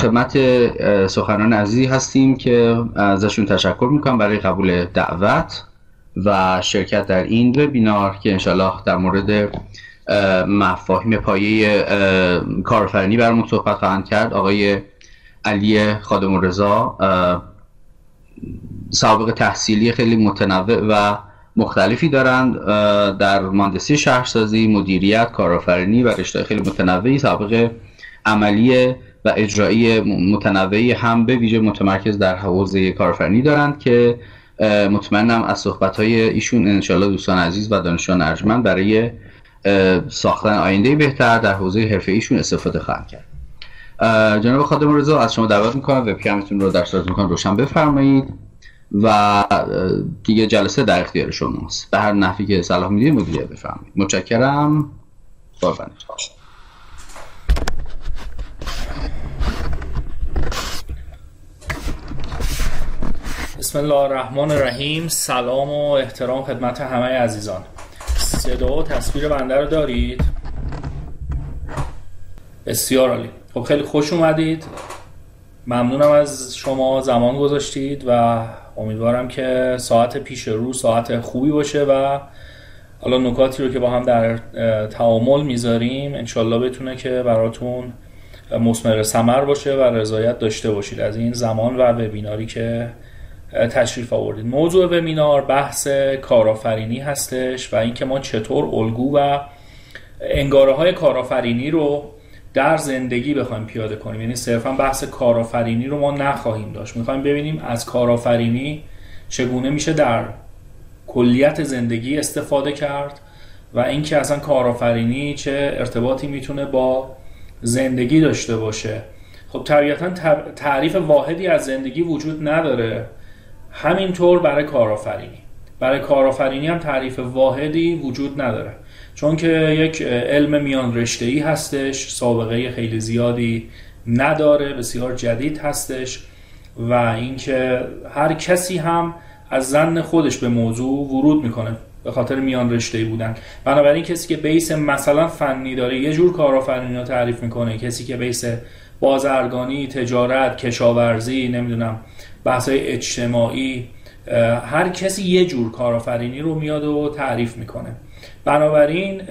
خدمت سخنان عزیزی هستیم که ازشون تشکر می‌کنم برای قبول دعوت و شرکت در این وبینار که انشالله در مورد مفاهیم پایه کارفرنی برامون صحبت خواهند کرد. آقای علی خادم رضا سابق تحصیلی خیلی متنوع و مختلفی دارند در مهندسی شهرسازی مدیریت کارآفرینی و رشته خیلی متنوعی سابقه عملی و اجرایی متنوعی هم به ویژه متمرکز در حوزه کارآفرینی دارند که مطمئنم از صحبت ایشون انشالله دوستان عزیز و دانشان ارجمند برای ساختن آینده بهتر در حوزه حرفه ایشون استفاده خواهند کرد. جناب خادم رضا از شما دعوت می‌کنم. وبکمتون رو در صورت می‌کنم روشن بفرمایید و دیگه جلسه در اختیار شماست. به هر نحوی که صلاح می‌دید مدیریت بفرمایید. متشکرم. قربانتون بسم الله الرحمن الرحیم. سلام و احترام خدمت همه عزیزان. صدا و تصویر بنده رو دارید؟ بسیار عالی. خب خیلی خوش اومدید. ممنونم از شما زمان گذاشتید و امیدوارم که ساعت پیش رو ساعت خوبی باشه و حالا نکاتی رو که با هم در تعامل می‌ذاریم انشالله بتونه که براتون مسمر سمر باشه و رضایت داشته باشید. از این زمان و وبیناری که تشریف آوردید. موضوع وبینار بحث کارآفرینی هستش و اینکه ما چطور الگو و انگاره های کارآفرینی رو در زندگی بخوایم پیاده کنیم. یعنی صرفا بحث کارآفرینی رو ما نخواهیم داشت. می‌خوایم ببینیم از کارآفرینی چگونه میشه در کلیت زندگی استفاده کرد و اینکه اصلا کارآفرینی چه ارتباطی می‌تونه با زندگی داشته باشه. خب طبیعتا تعریف واحدی از زندگی وجود نداره. همینطور برای کارآفرینی. برای کارآفرینی هم تعریف واحدی وجود نداره. چون که یک علم میان رشته ای هستش سابقه خیلی زیادی نداره بسیار جدید هستش و اینکه هر کسی هم از زن خودش به موضوع ورود می‌کنه به خاطر میان رشته ای بودن. بنابراین کسی که بیس مثلا فنی داره یه جور کارآفرینی رو تعریف می‌کنه. کسی که بیس بازرگانی تجارت کشاورزی نمی‌دونم بحثای اجتماعی هر کسی یه جور کارآفرینی رو میاد و تعریف می‌کنه. بنابراین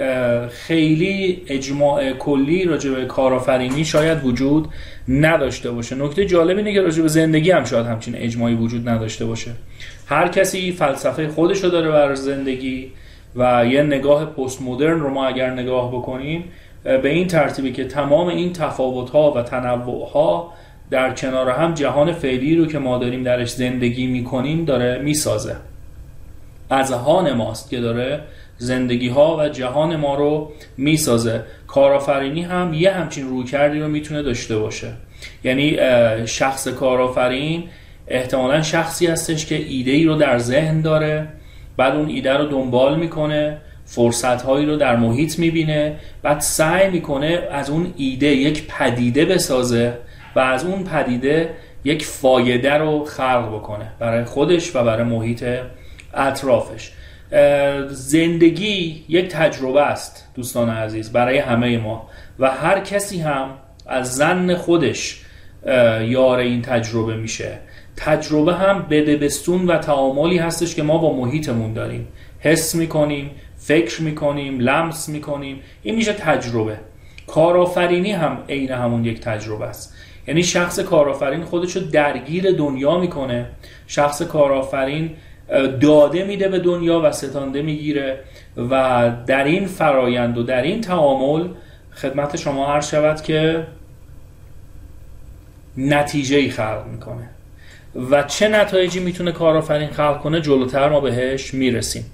خیلی اجماع کلی راجع به کارآفرینی شاید وجود نداشته باشه. نکته جالب اینه که راجع به زندگی هم شاید همچین اجماعی وجود نداشته باشه. هر کسی فلسفه خودش رو داره بر زندگی و یه نگاه پست مدرن رو ما اگر نگاه بکنیم به این ترتیبی که تمام این تفاوت ها و تنوع ها در کنار هم جهان فعلی رو که ما داریم درش زندگی می‌کنیم داره می‌سازه. از هان ماست که داره زندگی ها و جهان ما رو می‌سازه. کارآفرینی هم یه همچین رویکردی رو می‌تونه داشته باشه. یعنی شخص کارآفرین احتمالا شخصی هستش که ایده ای رو در ذهن داره بعد اون ایده رو دنبال می‌کنه فرصت هایی رو در محیط می‌بینه بعد سعی می‌کنه از اون ایده یک پدیده بسازه از اون پدیده یک فایده رو خلق بکنه برای خودش و برای محیط اطرافش. زندگی یک تجربه است دوستان عزیز برای همه ما. و هر کسی هم از زن خودش یار این تجربه میشه. تجربه هم بدبستون و تعاملی هستش که ما با محیطمون داریم. حس می‌کنیم فکر می‌کنیم لمس می‌کنیم. این میشه تجربه. کارآفرینی هم عین همون یک تجربه است. یعنی شخص کارآفرین خودش رو درگیر دنیا می‌کنه. شخص کارآفرین داده میده به دنیا و ستانده می‌گیره و در این فرایند و در این تعامل خدمت شما عرض شود که نتیجه ای خلق می‌کنه. و چه نتایجی می‌تونه کارآفرین خلق کنه؟ جلوتر ما بهش می‌رسیم.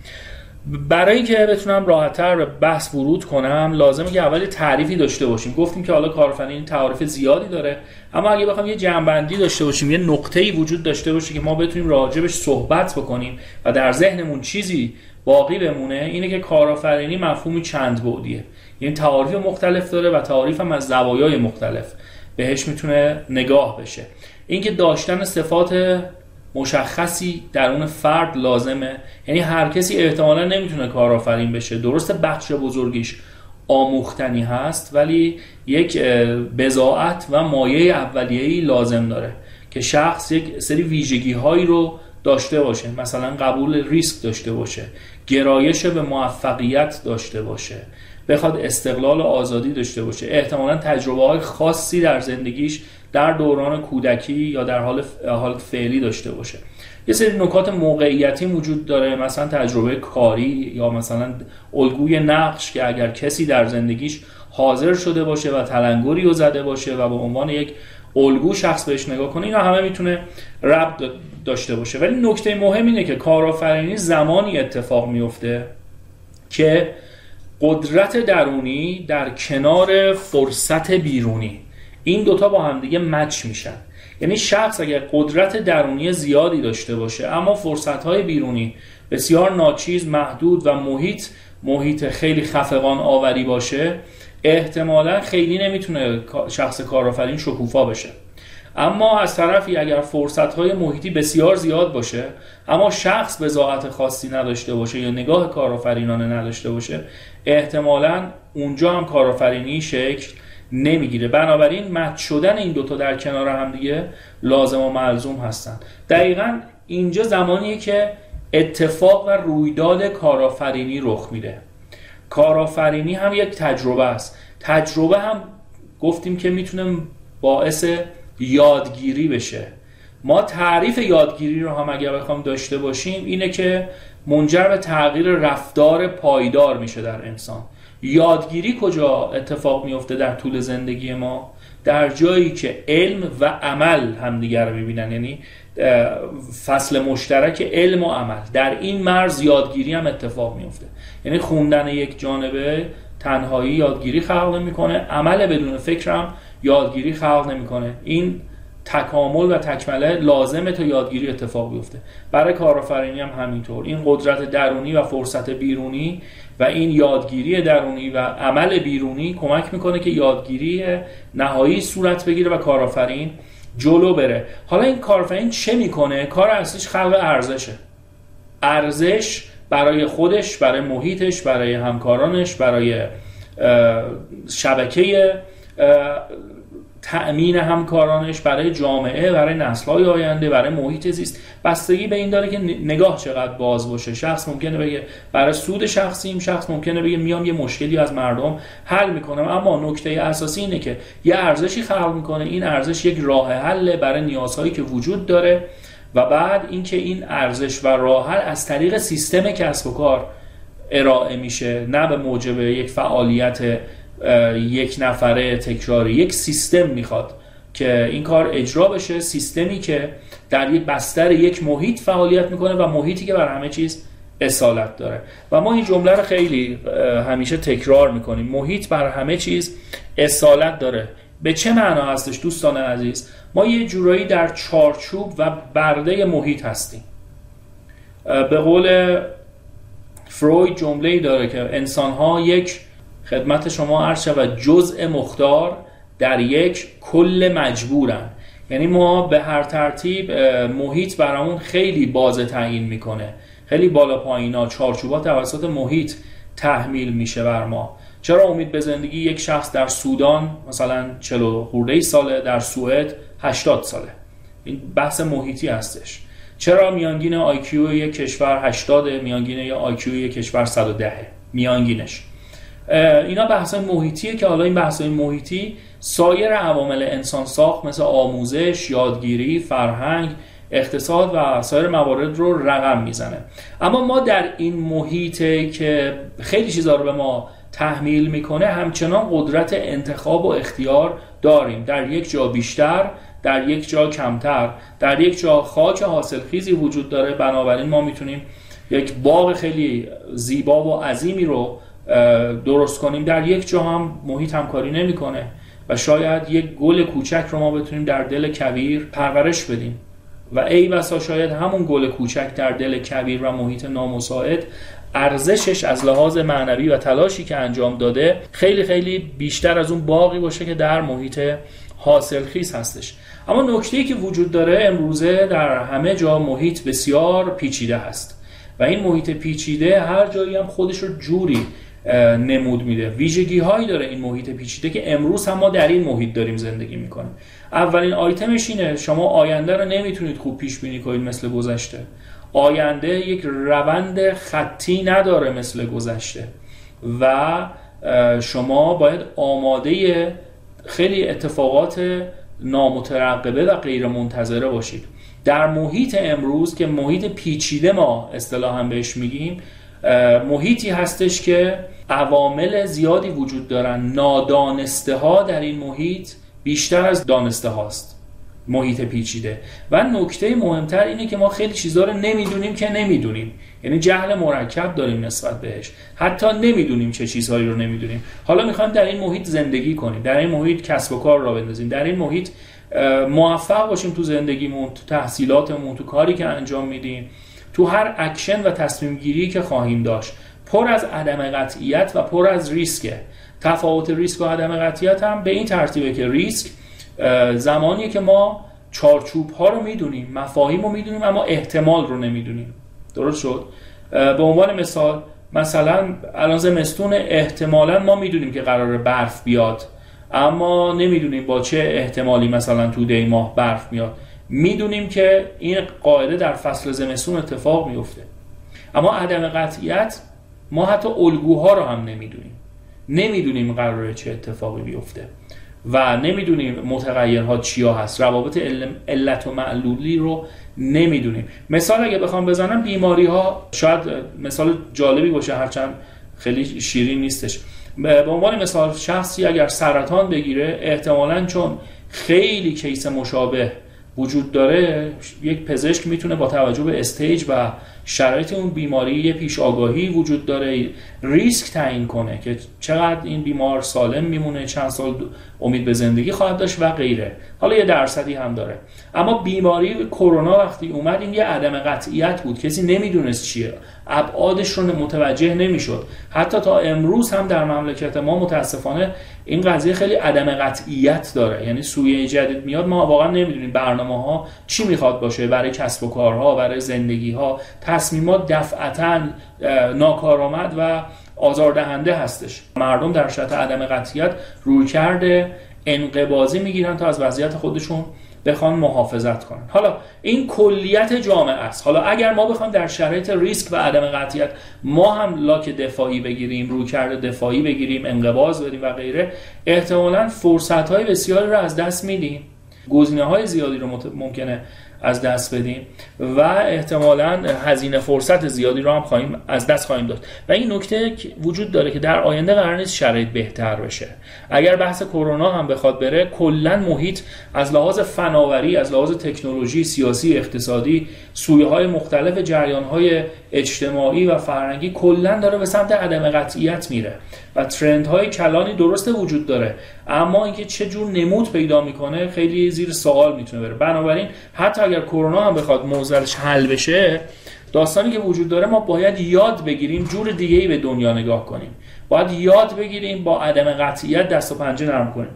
برای که بتونم راحتتر به بحث ورود کنم لازمه که اولی تعریفی داشته باشیم. گفتیم که حالا کارآفرین تعریف زیادی داره اما اگه بخوام یه جنبندی داشته باشیم یه نقطه‌ای وجود داشته باشه که ما بتونیم راجبش صحبت بکنیم و در ذهنمون چیزی باقی بمونه اینه که کارآفرینی مفهومی چند بعدیه. یعنی تعاریف مختلف داره و تعاریف هم از زوایای مختلف. بهش می‌تونه نگاه بشه. اینکه داشتن صفات مشخصی درون فرد لازمه. یعنی هر کسی احتمالا نمی‌تونه کارآفرین بشه. درست بخش بزرگیش آموختنی هست ولی یک بزاعت و مایه اولیه‌ای لازم داره که شخص یک سری ویژگی هایی رو داشته باشه. مثلا قبول ریسک داشته باشه گرایش به موفقیت داشته باشه بخواد استقلال و آزادی داشته باشه. احتمالا تجربه های خاصی در زندگیش در دوران کودکی یا در حال حال فعلی داشته باشه. یه سری نکات موقعیتی وجود داره مثلا تجربه کاری یا مثلا الگوی نقش که اگر کسی در زندگیش حاضر شده باشه و تلنگری رو زده باشه و به عنوان یک الگو شخص بهش نگاه کنه اینا همه می‌تونه ربط داشته باشه. ولی نکته مهم اینه که کارآفرینی زمانی اتفاق میفته که قدرت درونی در کنار فرصت بیرونی این دوتا با همدیگه مچ میشن. یعنی شخص اگر قدرت درونی زیادی داشته باشه اما فرصت بیرونی بسیار ناچیز محدود و محیط محیط خیلی خفقان آوری باشه احتمالا خیلی نمی‌تونه شخص کارآفرین شکوفا بشه. اما از طرفی اگر فرصت های محیطی بسیار زیاد باشه اما شخص بزاعت خاصی نداشته باشه یا نگاه کارآفرینانه نداشته باشه احتمالا اونجا هم کارآفرینی شکل نمی‌گیره. بنابراین مت شدن این دوتا در کنار هم دیگه لازم و ملزوم هستن. دقیقا اینجا زمانیه که اتفاق و رویداد کارآفرینی رخ میده. کارآفرینی هم یک تجربه است. تجربه هم گفتیم که می‌تونه باعث یادگیری بشه. ما تعریف یادگیری رو هم اگر بخوام داشته باشیم اینه که منجر به تغییر رفتار پایدار میشه در انسان. یادگیری کجا اتفاق میفته در طول زندگی ما؟ در جایی که علم و عمل همدیگر رو می‌بینن یعنی فصل مشترک علم و عمل. در این مرز یادگیری هم اتفاق میفته یعنی خوندن یک جانبه تنهایی یادگیری خلق نمی‌کنه عمل بدون فکر هم یادگیری خلق نمی‌کنه. این تکامل و تکمله لازمه تا یادگیری اتفاق بیفته. برای کارآفرینی هم همینطور. این قدرت درونی و فرصت بیرونی و این یادگیری درونی و عمل بیرونی کمک می‌کنه که یادگیری نهایی صورت بگیره و کارآفرین جلو بره. حالا این کارآفرین چه می‌کنه؟ کار اصلیش خلق ارزشه. ارزش برای خودش برای محیطش برای همکارانش برای شبکه تأمین همکارانش برای جامعه برای نسل‌های آینده برای محیط زیست. بستگی به این داره که نگاه چقدر باز باشه. شخص ممکنه بگه برای سود شخصیم شخص ممکنه بگه میام یه مشکلی از مردم حل می‌کنم. اما نکته اساسی اینه که یه ارزشی خلق می‌کنه. این ارزش یک راه حل برای نیازهایی که وجود داره. و بعد اینکه این ارزش و راه حل از طریق سیستم کسب و کار ارائه میشه نه به موجب یک فعالیت یک نفره تکراری یک سیستم می‌خواد که این کار اجرا بشه سیستمی که در یک بستر یک محیط فعالیت می‌کنه و محیطی که بر همه چیز اصالت داره. و ما این جمله رو خیلی همیشه تکرار می‌کنیم. محیط بر همه چیز اصالت داره. به چه معنا هستش دوستان عزیز؟ ما یه جورایی در چارچوب و برده محیط هستیم. به قول فروید جمله داره که انسان ها یک خدمت شما عرض شود جزء مختار در یک کل مجبورن. یعنی ما به هر ترتیب محیط برامون خیلی بازه تعیین می‌کنه. خیلی بالا پایینا چارچوبا توسط محیط تحمیل میشه بر ما. چرا امید به زندگی یک شخص در سودان مثلا 40 خرده ساله در سوئد 80 ساله؟ این بحث محیطی هستش. چرا میانگین IQ یک کشور 80 میانگین یا IQ یک کشور 110 میانگینش. اینا بحث محیطیه که حالا این بحث محیطی سایر عوامل انسان ساخت مثل آموزش، یادگیری، فرهنگ، اقتصاد و سایر موارد رو رقم می‌زنه. اما ما در این محیط که خیلی چیزا رو به ما تحمیل می‌کنه همچنان قدرت انتخاب و اختیار داریم. در یک جا بیشتر در یک جا کمتر. در یک جا خاک حاصلخیزی وجود داره. بنابراین ما می‌تونیم یک باغ خیلی زیبا و عظیمی رو درست کنیم. در یک جا هم محیط همکاری نمی‌کنه و شاید یک گل کوچک رو ما بتونیم در دل کویر پرورش بدیم. و ای بسا شاید همون گل کوچک در دل کویر و محیط نامساعد ارزشش از لحاظ معنوی و تلاشی که انجام داده خیلی خیلی بیشتر از اون باقی باشه که در محیط حاصلخیز هستش. اما نکته که وجود داره امروزه در همه جا محیط بسیار پیچیده هست. و این محیط پیچیده هر جایی هم خودش رو جوری نمود میده. ویژگی هایی داره این محیط پیچیده که امروز هم ما در این محیط داریم زندگی می‌کنیم. اولین آیتمش اینه شما آینده رو نمی‌تونید خوب پیش بینی کنید مثل گذشته. آینده یک روند خطی نداره مثل گذشته و شما باید آماده خیلی اتفاقات نامترقبه و غیر منتظره باشید. در محیط امروز که محیط پیچیده ما اصطلاحا بهش میگیم محیطی هستش که عوامل زیادی وجود دارن. نادانسته ها در این محیط بیشتر از دانسته هاست محیط پیچیده. و نکته مهمتر اینه که ما خیلی چیزها رو نمی‌دونیم که نمی‌دونیم. یعنی جهل مرکب داریم نسبت بهش. حتی نمی‌دونیم چه چیزهایی رو نمی‌دونیم. حالا می‌خوایم در این محیط زندگی کنیم. در این محیط کسب و کار را بندازیم. در این محیط موفق باشیم تو زندگیمون تو تحصیلاتمون تو کاری که انجام میدیم. تو هر اکشن و تصمیم گیری که خواهیم داشت پر از عدم قطعیت و پر از ریسکه. تفاوت ریسک و عدم قطعیت هم به این ترتیبه که ریسک زمانی که ما چارچوب ها رو می‌دونیم مفاهیم رو می‌دونیم اما احتمال رو نمی‌دونیم. درست شد؟ به عنوان مثال مثلا الان زمستون احتمالا ما می‌دونیم که قراره برف بیاد اما نمی‌دونیم با چه احتمالی مثلا تو دی ماه برف میاد. می‌دونیم که این قاعده در فصل زمستون اتفاق میفته اما عدم قطعیت ما حتی الگوها رو هم نمی‌دونیم. نمی‌دونیم قراره چه اتفاقی بیفته و نمی‌دونیم متغیرها چیا هست. روابط علت و معلولی رو نمی‌دونیم. مثال اگه بخوام بزنم بیماری ها شاید مثال جالبی باشه هرچند خیلی شیرین نیستش. به عنوان مثال شخصی اگر سرطان بگیره احتمالا چون خیلی case مشابه وجود داره یک پزشک می‌تونه با توجه به stage و شرایط اون بیماری یه پیش آگاهی وجود داره. ریسک تعیین کنه که چقدر این بیمار سالم میمونه چند سال امید به زندگی خواهد داشت و غیره. حالا یه درصدی هم داره. اما بیماری کرونا وقتی اومد این یه عدم قطعیت بود. کسی نمی‌دونست چیه. ابعادش رو متوجه نمی‌شد. حتی تا امروز هم در مملکت ما متاسفانه این قضیه خیلی عدم قطعیت داره. یعنی سویه جدید میاد ما واقعا نمی‌دونیم برنامه ها چی می‌خواد باشه. برای کسب و کارها برای زندگی ها تصمیمات دفعتا ناکارآمد و آزاردهنده هستش. مردم در شرط عدم قطعیت روی کرده انقبازی می‌گیرن تا از وضعیت خودشون بخوان محافظت کنن. حالا این کلیت جامعه است. حالا اگر ما بخوام در شرایط ریسک و عدم قطعیت ما هم لاک دفاعی بگیریم روی کرده دفاعی بگیریم انقباز بدیم و غیره احتمالا فرصت های بسیاری رو از دست میدیم. گزینه های زیادی رو ممکنه از دست بدیم و احتمالا هزینه فرصت زیادی رو هم خواهیم از دست خواهیم داد. و این نکته وجود داره که در آینده قرار نیست شرایط بهتر بشه. اگر بحث کرونا هم بخواد بره کلا محیط از لحاظ فناوری از لحاظ تکنولوژی سیاسی اقتصادی سویه های مختلف جریان های اجتماعی و فرهنگی کلا داره به سمت عدم قطعیت میره و ترند های کلانی درسته وجود داره. اما اینکه چه جور نمود پیدا می‌کنه خیلی زیر سوال می‌تونه بره. بنابراین حتی اگر کرونا هم بخواد موزلش حل بشه داستانی که وجود داره ما باید یاد بگیریم جور دیگه ای به دنیا نگاه کنیم. باید یاد بگیریم با عدم قطعیت دست و پنجه نرم کنیم.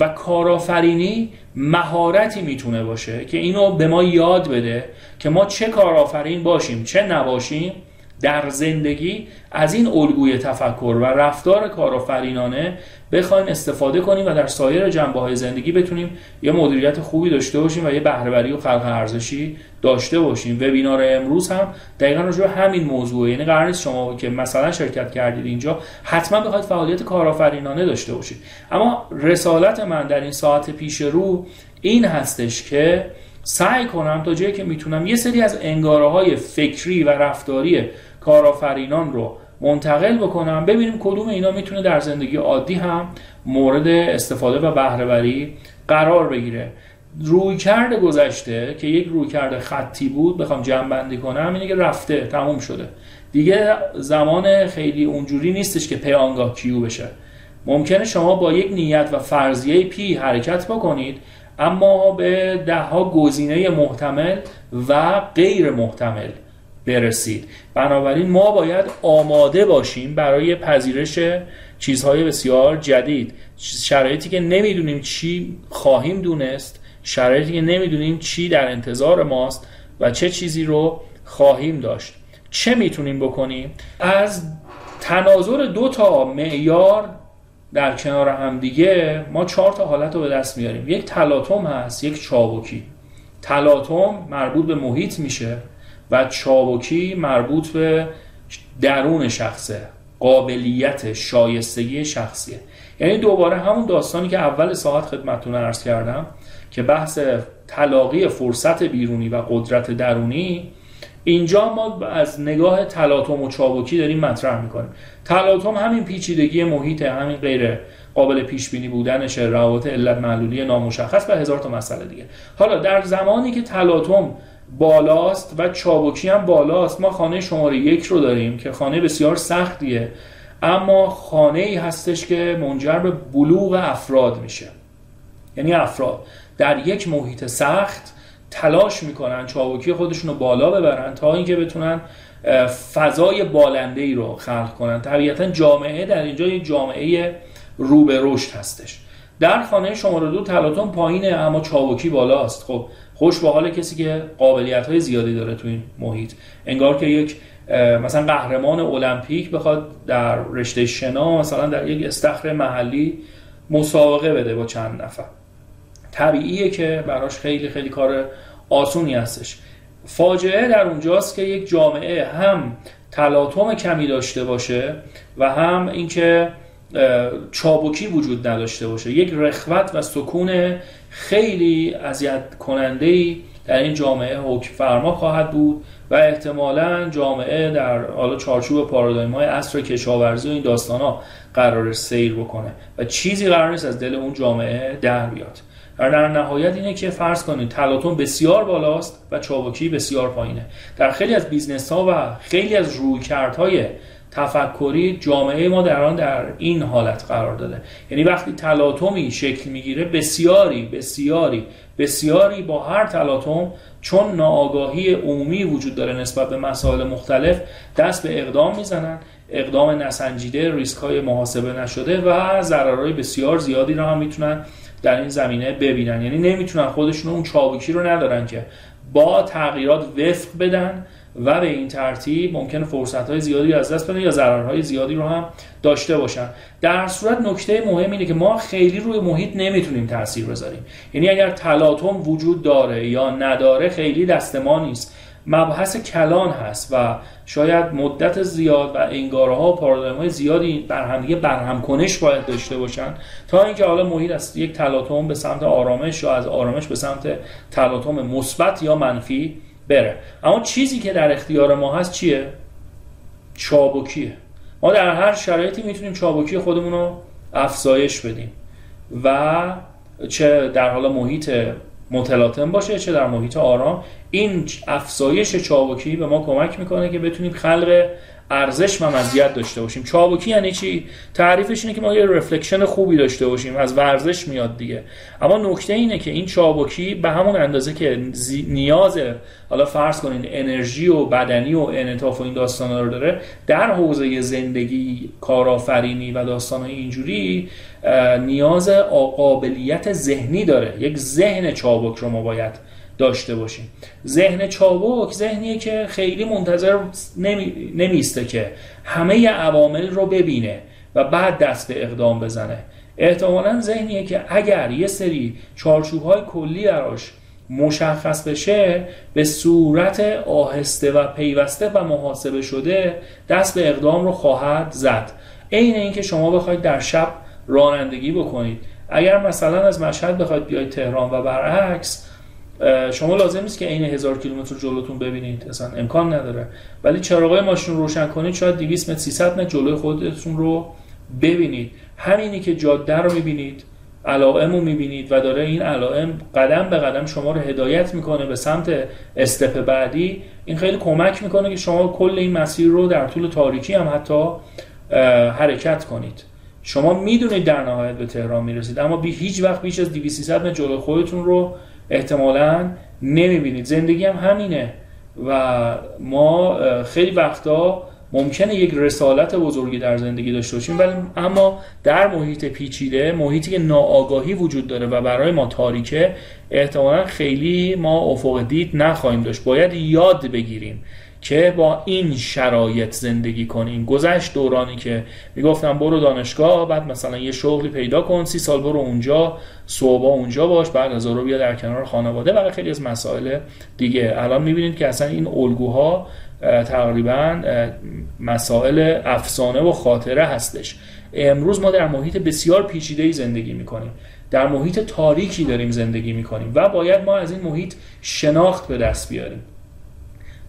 و کارآفرینی مهارتی می‌تونه باشه که اینو به ما یاد بده که ما چه کارآفرین باشیم چه نباشیم. در زندگی از این الگوی تفکر و رفتار کارآفرینانه بخوایم استفاده کنیم و در سایر جنبه های زندگی بتونیم یه مدیریت خوبی داشته باشیم و یه بهرهوری و خلق ارزشی داشته باشیم. وبینار امروز هم دقیقا راجع همین موضوع یعنی قرار نیست شما که مثلا شرکت کردید اینجا حتما بخواید فعالیت کارآفرینانه داشته باشید. اما رسالت من در این ساعت پیش رو این هستش که سعی کنم تا جایی که می‌تونم یه سری از انگاره های فکری و رفتاری کارآفرینان رو منتقل بکنم. ببینیم کدوم اینا می‌تونه در زندگی عادی هم مورد استفاده و بهرهوری قرار بگیره. رویکرد گذشته که یک رویکرد خطی بود بخوام جمع بندی کنم اینه که رفته تموم شده. دیگه زمان خیلی اونجوری نیستش که پیانگاه کیو بشه. ممکنه شما با یک نیت و فرضیه پی حرکت بکنید اما به ده ها گزینه محتمل و غیر محتمل. برسید. بنابراین ما باید آماده باشیم برای پذیرش چیزهای بسیار جدید. شرایطی که نمی‌دونیم چی خواهیم دونست شرایطی که نمی‌دونیم چی در انتظار ماست و چه چیزی رو خواهیم داشت. چه می‌تونیم بکنیم؟ از تناظر دو تا معیار در کنار هم دیگه ما چهار تا حالت رو به دست میاریم یک تلاطم هست یک چابکی. تلاطم مربوط به محیط میشه. و چابکی مربوط به درون شخصه قابلیت شایستگی شخصیه. یعنی دوباره همون داستانی که اول ساعت خدمتتون عرض کردم که بحث تلاقی فرصت بیرونی و قدرت درونی اینجا ما از نگاه تلاطم و چابکی داریم مطرح می‌کنیم. تلاطم همین پیچیدگی محیط همین غیر قابل پیش بینی بودنش روابط علت معلولی نامشخص و هزار تا مسئله دیگه. حالا در زمانی که تلاطم بالاست و چابکی هم بالاست. ما خانه شماره یک رو داریم که خانه بسیار سختیه. اما خانه ای هستش که منجر به بلوغ افراد میشه. یعنی افراد در یک محیط سخت تلاش می‌کنن چابکی خودشون رو بالا ببرن تا اینکه بتونن فضای بالنده ای رو خلق کنن. طبیعتا جامعه در اینجا یک جامعه رو به رشد هستش. در خانه شماره دو تلاطم پایینه اما چابکی بالاست. خب خوش به حال کسی که قابلیت های زیادی داره تو این محیط. انگار که یک مثلا قهرمان المپیک بخواد در رشته شنا مثلا در یک استخر محلی مسابقه بده با چند نفر. طبیعیه که براش خیلی خیلی کار آسونی هستش. فاجعه در اونجاست که یک جامعه هم تلاطم کمی داشته باشه و هم اینکه چابکی وجود نداشته باشه. یک رخوت و سکون خیلی اذیت کننده در این جامعه حکم فرما خواهد بود و احتمالا جامعه در حالا چارچوب پارادایم های عصر کشاورزی و این داستان ها قرار سیر بکنه و چیزی قرار نیست از دل اون جامعه در بیاد. در نهایت اینه که فرض کنید تلاطم بسیار بالاست و چابکی بسیار پایینه. در خیلی از business ها و خیلی از رویکردهای تفکری جامعه ما در آن در این حالت قرار داده. یعنی وقتی تلاطمی شکل می‌گیره بسیاری بسیاری بسیاری با هر تلاطم چون ناآگاهی عمومی وجود داره نسبت به مسائل مختلف دست به اقدام می‌زنن. اقدام نسنجیده ریسک های محاسبه نشده و ضررهای بسیار زیادی رو هم می‌تونن در این زمینه ببینن. یعنی نمی‌تونن خودشون اون چابکی رو ندارن که با تغییرات وفق بدن و به این ترتیب ممکن فرصت های زیادی از دست بدن یا ضررهای زیادی رو هم داشته باشن. در صورت نکته مهم اینه که ما خیلی روی محیط نمی‌تونیم تاثیر بذاریم. یعنی اگر تلاطم وجود داره یا نداره خیلی دست ما نیست. مبحث کلان هست و شاید مدت زیاد و انگاره ها و پارادایم های زیادی بر همدیگه برهم کنش باید داشته باشن تا اینکه حالا محیط از یک تلاطم به سمت آرامش یا از آرامش به سمت تلاطم مثبت یا منفی بره. اما چیزی که در اختیار ما هست چیه؟ چابکیه. ما در هر شرایطی می‌تونیم چابکی خودمون رو افزایش بدیم. و چه در حال محیط متلاطم باشه چه در محیط آرام این افزایش چابکی به ما کمک می‌کنه که بتونیم خلق ارزش و مزیت داشته باشیم. چابکی یعنی چی؟ تعریفش اینه که ما یه رفلکشن خوبی داشته باشیم از ورزش میاد دیگه. اما نکته اینه که این چابکی به همون اندازه که نیاز حالا فرض کنین انرژی و بدنی و انعطاف و این داستانا رو داره در حوزه زندگی کارآفرینی و داستانهای اینجوری نیاز قابلیت ذهنی داره. یک ذهن چابک رو ما باید داشته باشیم. ذهن چابک ذهنیه که خیلی منتظر نمی... نمیسته که همه عوامل رو ببینه و بعد دست به اقدام بزنه. احتمالا ذهنیه که اگر یه سری چارچوب های کلی براش مشخص بشه به صورت آهسته و پیوسته و محاسبه شده دست به اقدام رو خواهد زد. عین اینکه شما بخواید در شب رانندگی بکنید. اگر مثلا از مشهد بخواید بیاید تهران و برعکس شما لازم نیست که عین هزار کیلومتر جلوتون ببینید اصلا امکان نداره. ولی چراغای ماشین روشن کنید شاید 200 متر 300 متر جلوی خودتون رو ببینید. همینی که جاده رو می‌بینید علائم رو می‌بینید و داره این علائم قدم به قدم شما رو هدایت می‌کنه به سمت استپ بعدی. این خیلی کمک می‌کنه که شما کل این مسیر رو در طول تاریکی هم حتی حرکت کنید. شما می‌دونید در نهایت به تهران می‌رسید اما بی هیچ وقت بیش از 200 متر جلوی خودتون رو احتمالا نمی‌بینید. زندگی هم همینه. و ما خیلی وقتا ممکنه یک رسالت بزرگی در زندگی داشته باشیم ولی اما در محیط پیچیده محیطی که ناآگاهی وجود داره و برای ما تاریکه احتمالا خیلی ما افق دید نخواهیم داشت. باید یاد بگیریم. که با این شرایط زندگی کنیم گذشت دورانی که می‌گفتم برو دانشگاه بعد مثلا یه شغلی پیدا کن سی سال برو اونجا صبح اونجا باش بعد از رو بیا در کنار خانواده و خیلی از مسائل دیگه. الان می‌بینید که اصلا این الگوها تقریبا مسائل افسانه و خاطره هستش. امروز ما در محیط بسیار پیچیده زندگی می‌کنیم. در محیط تاریکی داریم زندگی می‌کنیم و باید ما از این محیط شناخت به دست بیاریم.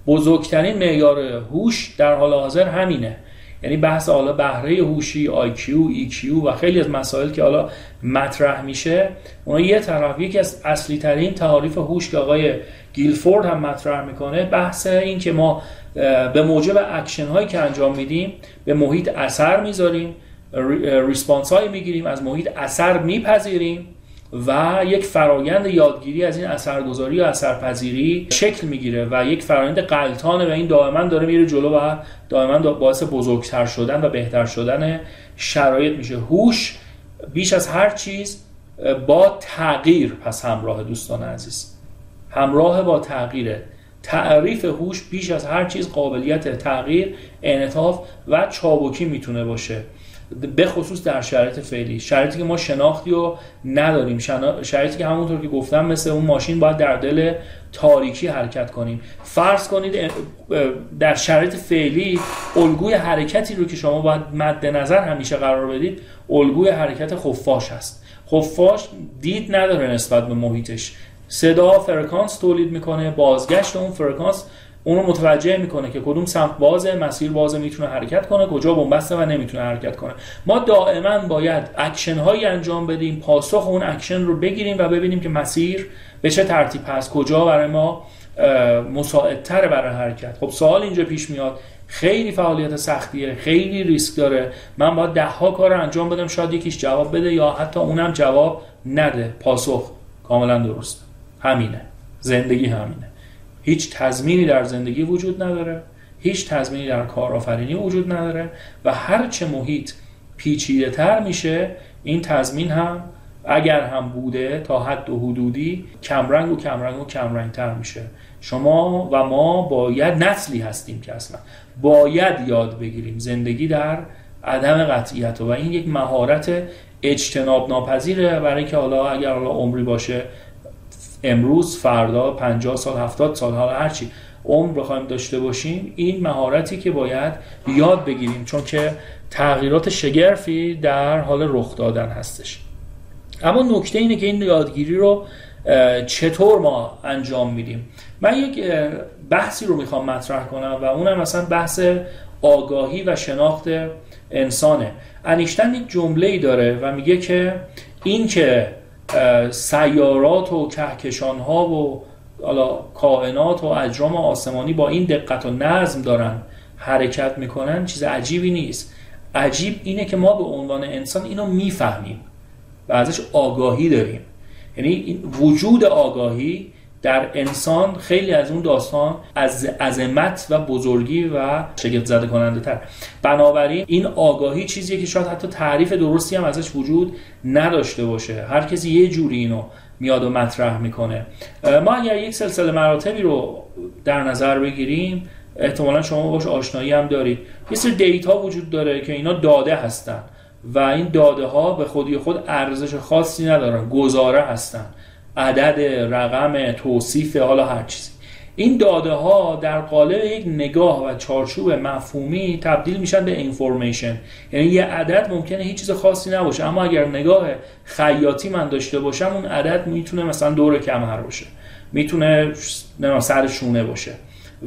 بزرگترین معیار هوش در حال حاضر همینه. یعنی بحث حالا بهره هوشی IQ EQ و خیلی از مسائل که حالا مطرح میشه اونا یه طرف یکی از اصلی ترین تعاریف هوش که آقای گیلفورد هم مطرح می‌کنه بحث این که ما به موجب اکشن هایی که انجام میدیم به محیط اثر می‌ذاریم ریسپانس هایی می‌گیریم از محیط اثر میپذیریم. و یک فرایند یادگیری از این اثرگذاری و اثرپذیری شکل می‌گیره و یک فرایند قلطانه و این دائما داره میره جلو و دائما باعث بزرگتر شدن و بهتر شدن شرایط میشه. هوش بیش از هر چیز با تغییر. پس همراه دوستان عزیز. همراه با تغییره. تعریف هوش بیش از هر چیز قابلیت تغییر انعطاف و چابکی می‌تونه باشه. به خصوص در شرایط فعلی. شرایطی که ما شناختی و نداریم. شرایطی که همونطور که گفتم مثل اون ماشین باید در دل تاریکی حرکت کنیم. فرض کنید در شرایط فعلی الگوی حرکتی رو که شما باید مد نظر همیشه قرار بدید الگوی حرکت خفاش هست. خفاش دید نداره نسبت به محیطش. صدا فرکانس تولید می‌کنه بازگشت اون فرکانس اونو متوجه می‌کنه که کدوم سمت بازه مسیر بازه می‌تونه حرکت کنه کجا بنبسته و نمی‌تونه حرکت کنه. ما دائما باید اکشن هایی انجام بدیم پاسخ اون اکشن رو بگیریم و ببینیم که مسیر به چه ترتیب هست کجا برای ما مساعدتر برای حرکت. خب سوال اینجا پیش میاد خیلی فعالیت سختیه خیلی ریسک داره. من باید ده ها کار انجام بدم شاید یکیش جواب بده یا حتی اونم جواب نده. پاسخ کاملا درست همینه. زندگی همینه. هیچ تضمینی در زندگی وجود نداره هیچ تضمینی در کارآفرینی وجود نداره و هر چه محیط پیچیده تر میشه این تضمین هم اگر هم بوده تا حد و حدودی کمرنگ و کمرنگ و کمرنگ تر میشه. شما و ما باید نسلی هستیم که اصلا باید یاد بگیریم زندگی در عدم قطعیت و این یک مهارت اجتناب ناپذیره برای که حالا اگر حالا عمری باشه امروز فردا 50 سال 70 سال حالا هرچی عمر بخوایم داشته باشیم این مهارتی که باید یاد بگیریم چون که تغییرات شگرفی در حال رخ دادن هستش. اما نکته اینه که این یادگیری رو چطور ما انجام میدیم؟ من یک بحثی رو می‌خوام مطرح کنم و اونم مثلا بحث آگاهی و شناخت انسانه. انیشتن یک جمله ای داره و میگه که این که سیارات و کهکشان ها و حالا کائنات و اجرام آسمانی با این دقت و نظم دارن حرکت می‌کنن چیز عجیبی نیست. عجیب اینه که ما به عنوان انسان اینو می‌فهمیم و ازش آگاهی داریم. یعنی وجود آگاهی در انسان خیلی از اون داستان از عظمت و بزرگی و شگفت زده کننده تر بنابراین این آگاهی چیزیه که شاید حتی تعریف درستی هم ازش وجود نداشته باشه. هر کسی یه جوری اینو میاد و مطرح می‌کنه. ما اگر یک سلسله مراتبی رو در نظر بگیریم احتمالا شما باش آشنایی هم دارید. یه سری دیتا وجود داره که اینا داده هستن و این داده ها به خودی خود ارزش خاصی ندارن گزاره هستن. عدد رقم توصیف حالا هر چیزی. این داده ها در قالب یک نگاه و چارچوب مفهومی تبدیل میشن به اینفورمیشن یعنی یه عدد ممکنه هیچ چیز خاصی نباشه اما اگر نگاه خیاطی من داشته باشم اون عدد می‌تونه مثلا دور کمر باشه. می‌تونه سر شونه باشه.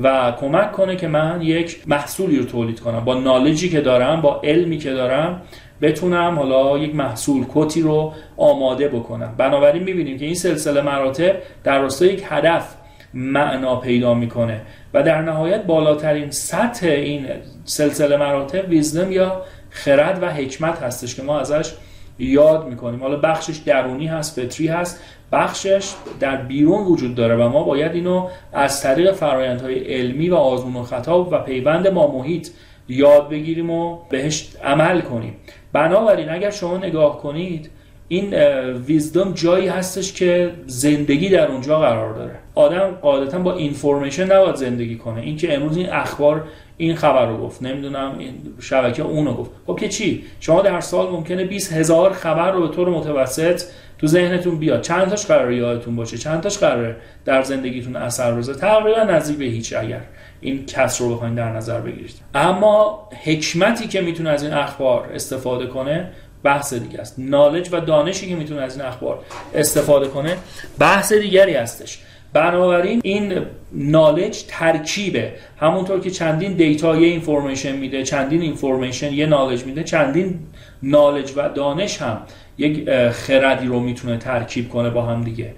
و کمک کنه که من یک محصولی رو تولید کنم. با نالجی که دارم با علمی که دارم بتونم حالا یک محصول کتی رو آماده بکنم. بنابراین می‌بینیم که این سلسله مراتب در راستای یک هدف معنا پیدا می‌کنه و در نهایت بالاترین سطح این سلسله مراتب ویزدم یا خرد و حکمت هستش که ما ازش یاد می‌کنیم. حالا بخشش درونی هست فطری هست بخشش در بیرون وجود داره و ما باید اینو از طریق فرایندهای علمی و آزمون و خطا و پیوند ما محیط یاد بگیریم و بهش عمل کنیم. بنابراین اگر شما نگاه کنید این ویزدم جایی هستش که زندگی در اونجا قرار داره. آدم قاعدتا با اینفورمیشن نباید زندگی کنه. اینکه امروز این اخبار این خبر رو گفت نمی‌دونم این شبکه اونو گفت. خب که چی؟ شما در سال ممکنه 20 هزار خبر رو به طور متوسط تو ذهنتون بیاد. چند تاش قرار یادتون باشه؟ چند تاش قرار در زندگیتون اثر بذاره؟ تقریبا نزدیک به هیچ اگر. این کس رو بخواید در نظر بگیرید. اما حکمتی که می‌تونه از این اخبار استفاده کنه بحث دیگه است. نالج و دانشی که می‌تونه از این اخبار استفاده کنه بحث دیگری هستش. بنابراین این نالج ترکیبه. همونطور که چندین دیتا یه اینفورمیشن میده چندین اینفورمیشن یه نالج میده چندین نالج و دانش هم یک خردی رو می‌تونه ترکیب کنه با هم دیگه.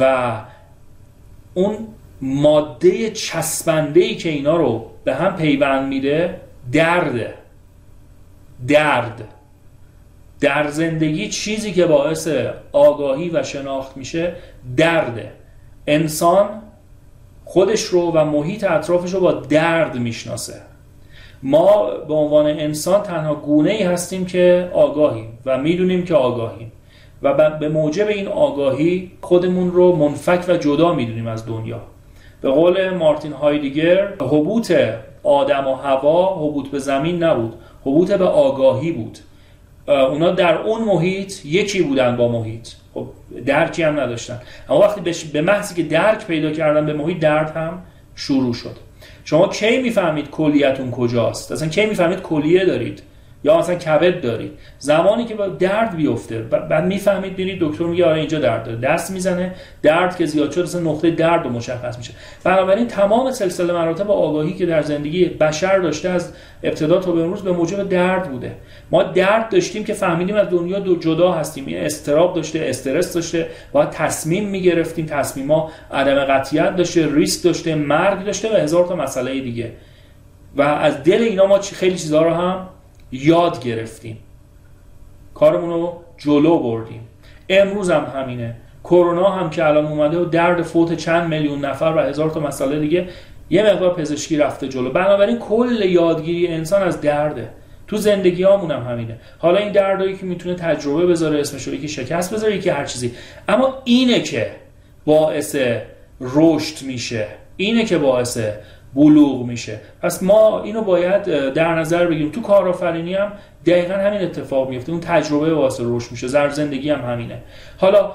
و اون ماده چسبنده ای که اینا رو به هم پیوند میده درده درد. در زندگی چیزی که باعث آگاهی و شناخت میشه درده انسان خودش رو و محیط اطرافش رو با درد می‌شناسه. ما به عنوان انسان تنها گونه ای هستیم که آگاهیم و می‌دونیم که آگاهیم و به موجب این آگاهی خودمون رو منفک و جدا می‌دونیم از دنیا. به قول مارتین هایدیگر حبوط آدم و هوا حبوط به زمین نبود حبوط به آگاهی بود. اونا در اون محیط یکی بودن با محیط. خب درکی هم نداشتن. اما وقتی به محضی که درک پیدا کردن به محیط درد هم شروع شد. شما کی می‌فهمید کلیتون کجاست؟ اصلا کی می‌فهمید کلیه دارید؟ یا مثلا کبد دارید. زمانی که با درد بیفته بعد می‌فهمید بینید دکتر میگه آره اینجا درد داره. دست می‌زنه درد که زیاد شد اصلا نقطه درد رو مشخص میشه. بنابراین تمام سلسله مراتب آگاهی که در زندگی بشر داشته از ابتدا تا به امروز به موجب درد بوده. ما درد داشتیم که فهمیدیم از دنیا دو جدا هستیم. این استراب داشته استرس داشته باید تصمیم می‌گرفتیم. تصمیم ها عدم قطیت داشته ریسک داشته مرگ داشته و هزار تا مسئله دیگه. و از دل اینا ما خیلی چیزها رو هم یاد گرفتیم. کارمون رو جلو بردیم. امروز هم همینه. کرونا هم که الان اومده و درد فوت چند میلیون نفر و هزار تا مسئله دیگه یه مقدار پزشکی رفته جلو. بنابراین کل یادگیری انسان از درده. تو زندگی هم همینه. حالا این دردایی که می‌تونه تجربه بذاره اسمش رو یکی شکست بذاره یکی هر چیزی. اما اینه که باعث رشد میشه. اینه که باعث بلوغ میشه. پس ما اینو باید در نظر بگیریم. تو کارآفرینی هم دقیقا همین اتفاق میفته. اون تجربه واسه رشد میشه. زر زندگی هم همینه. حالا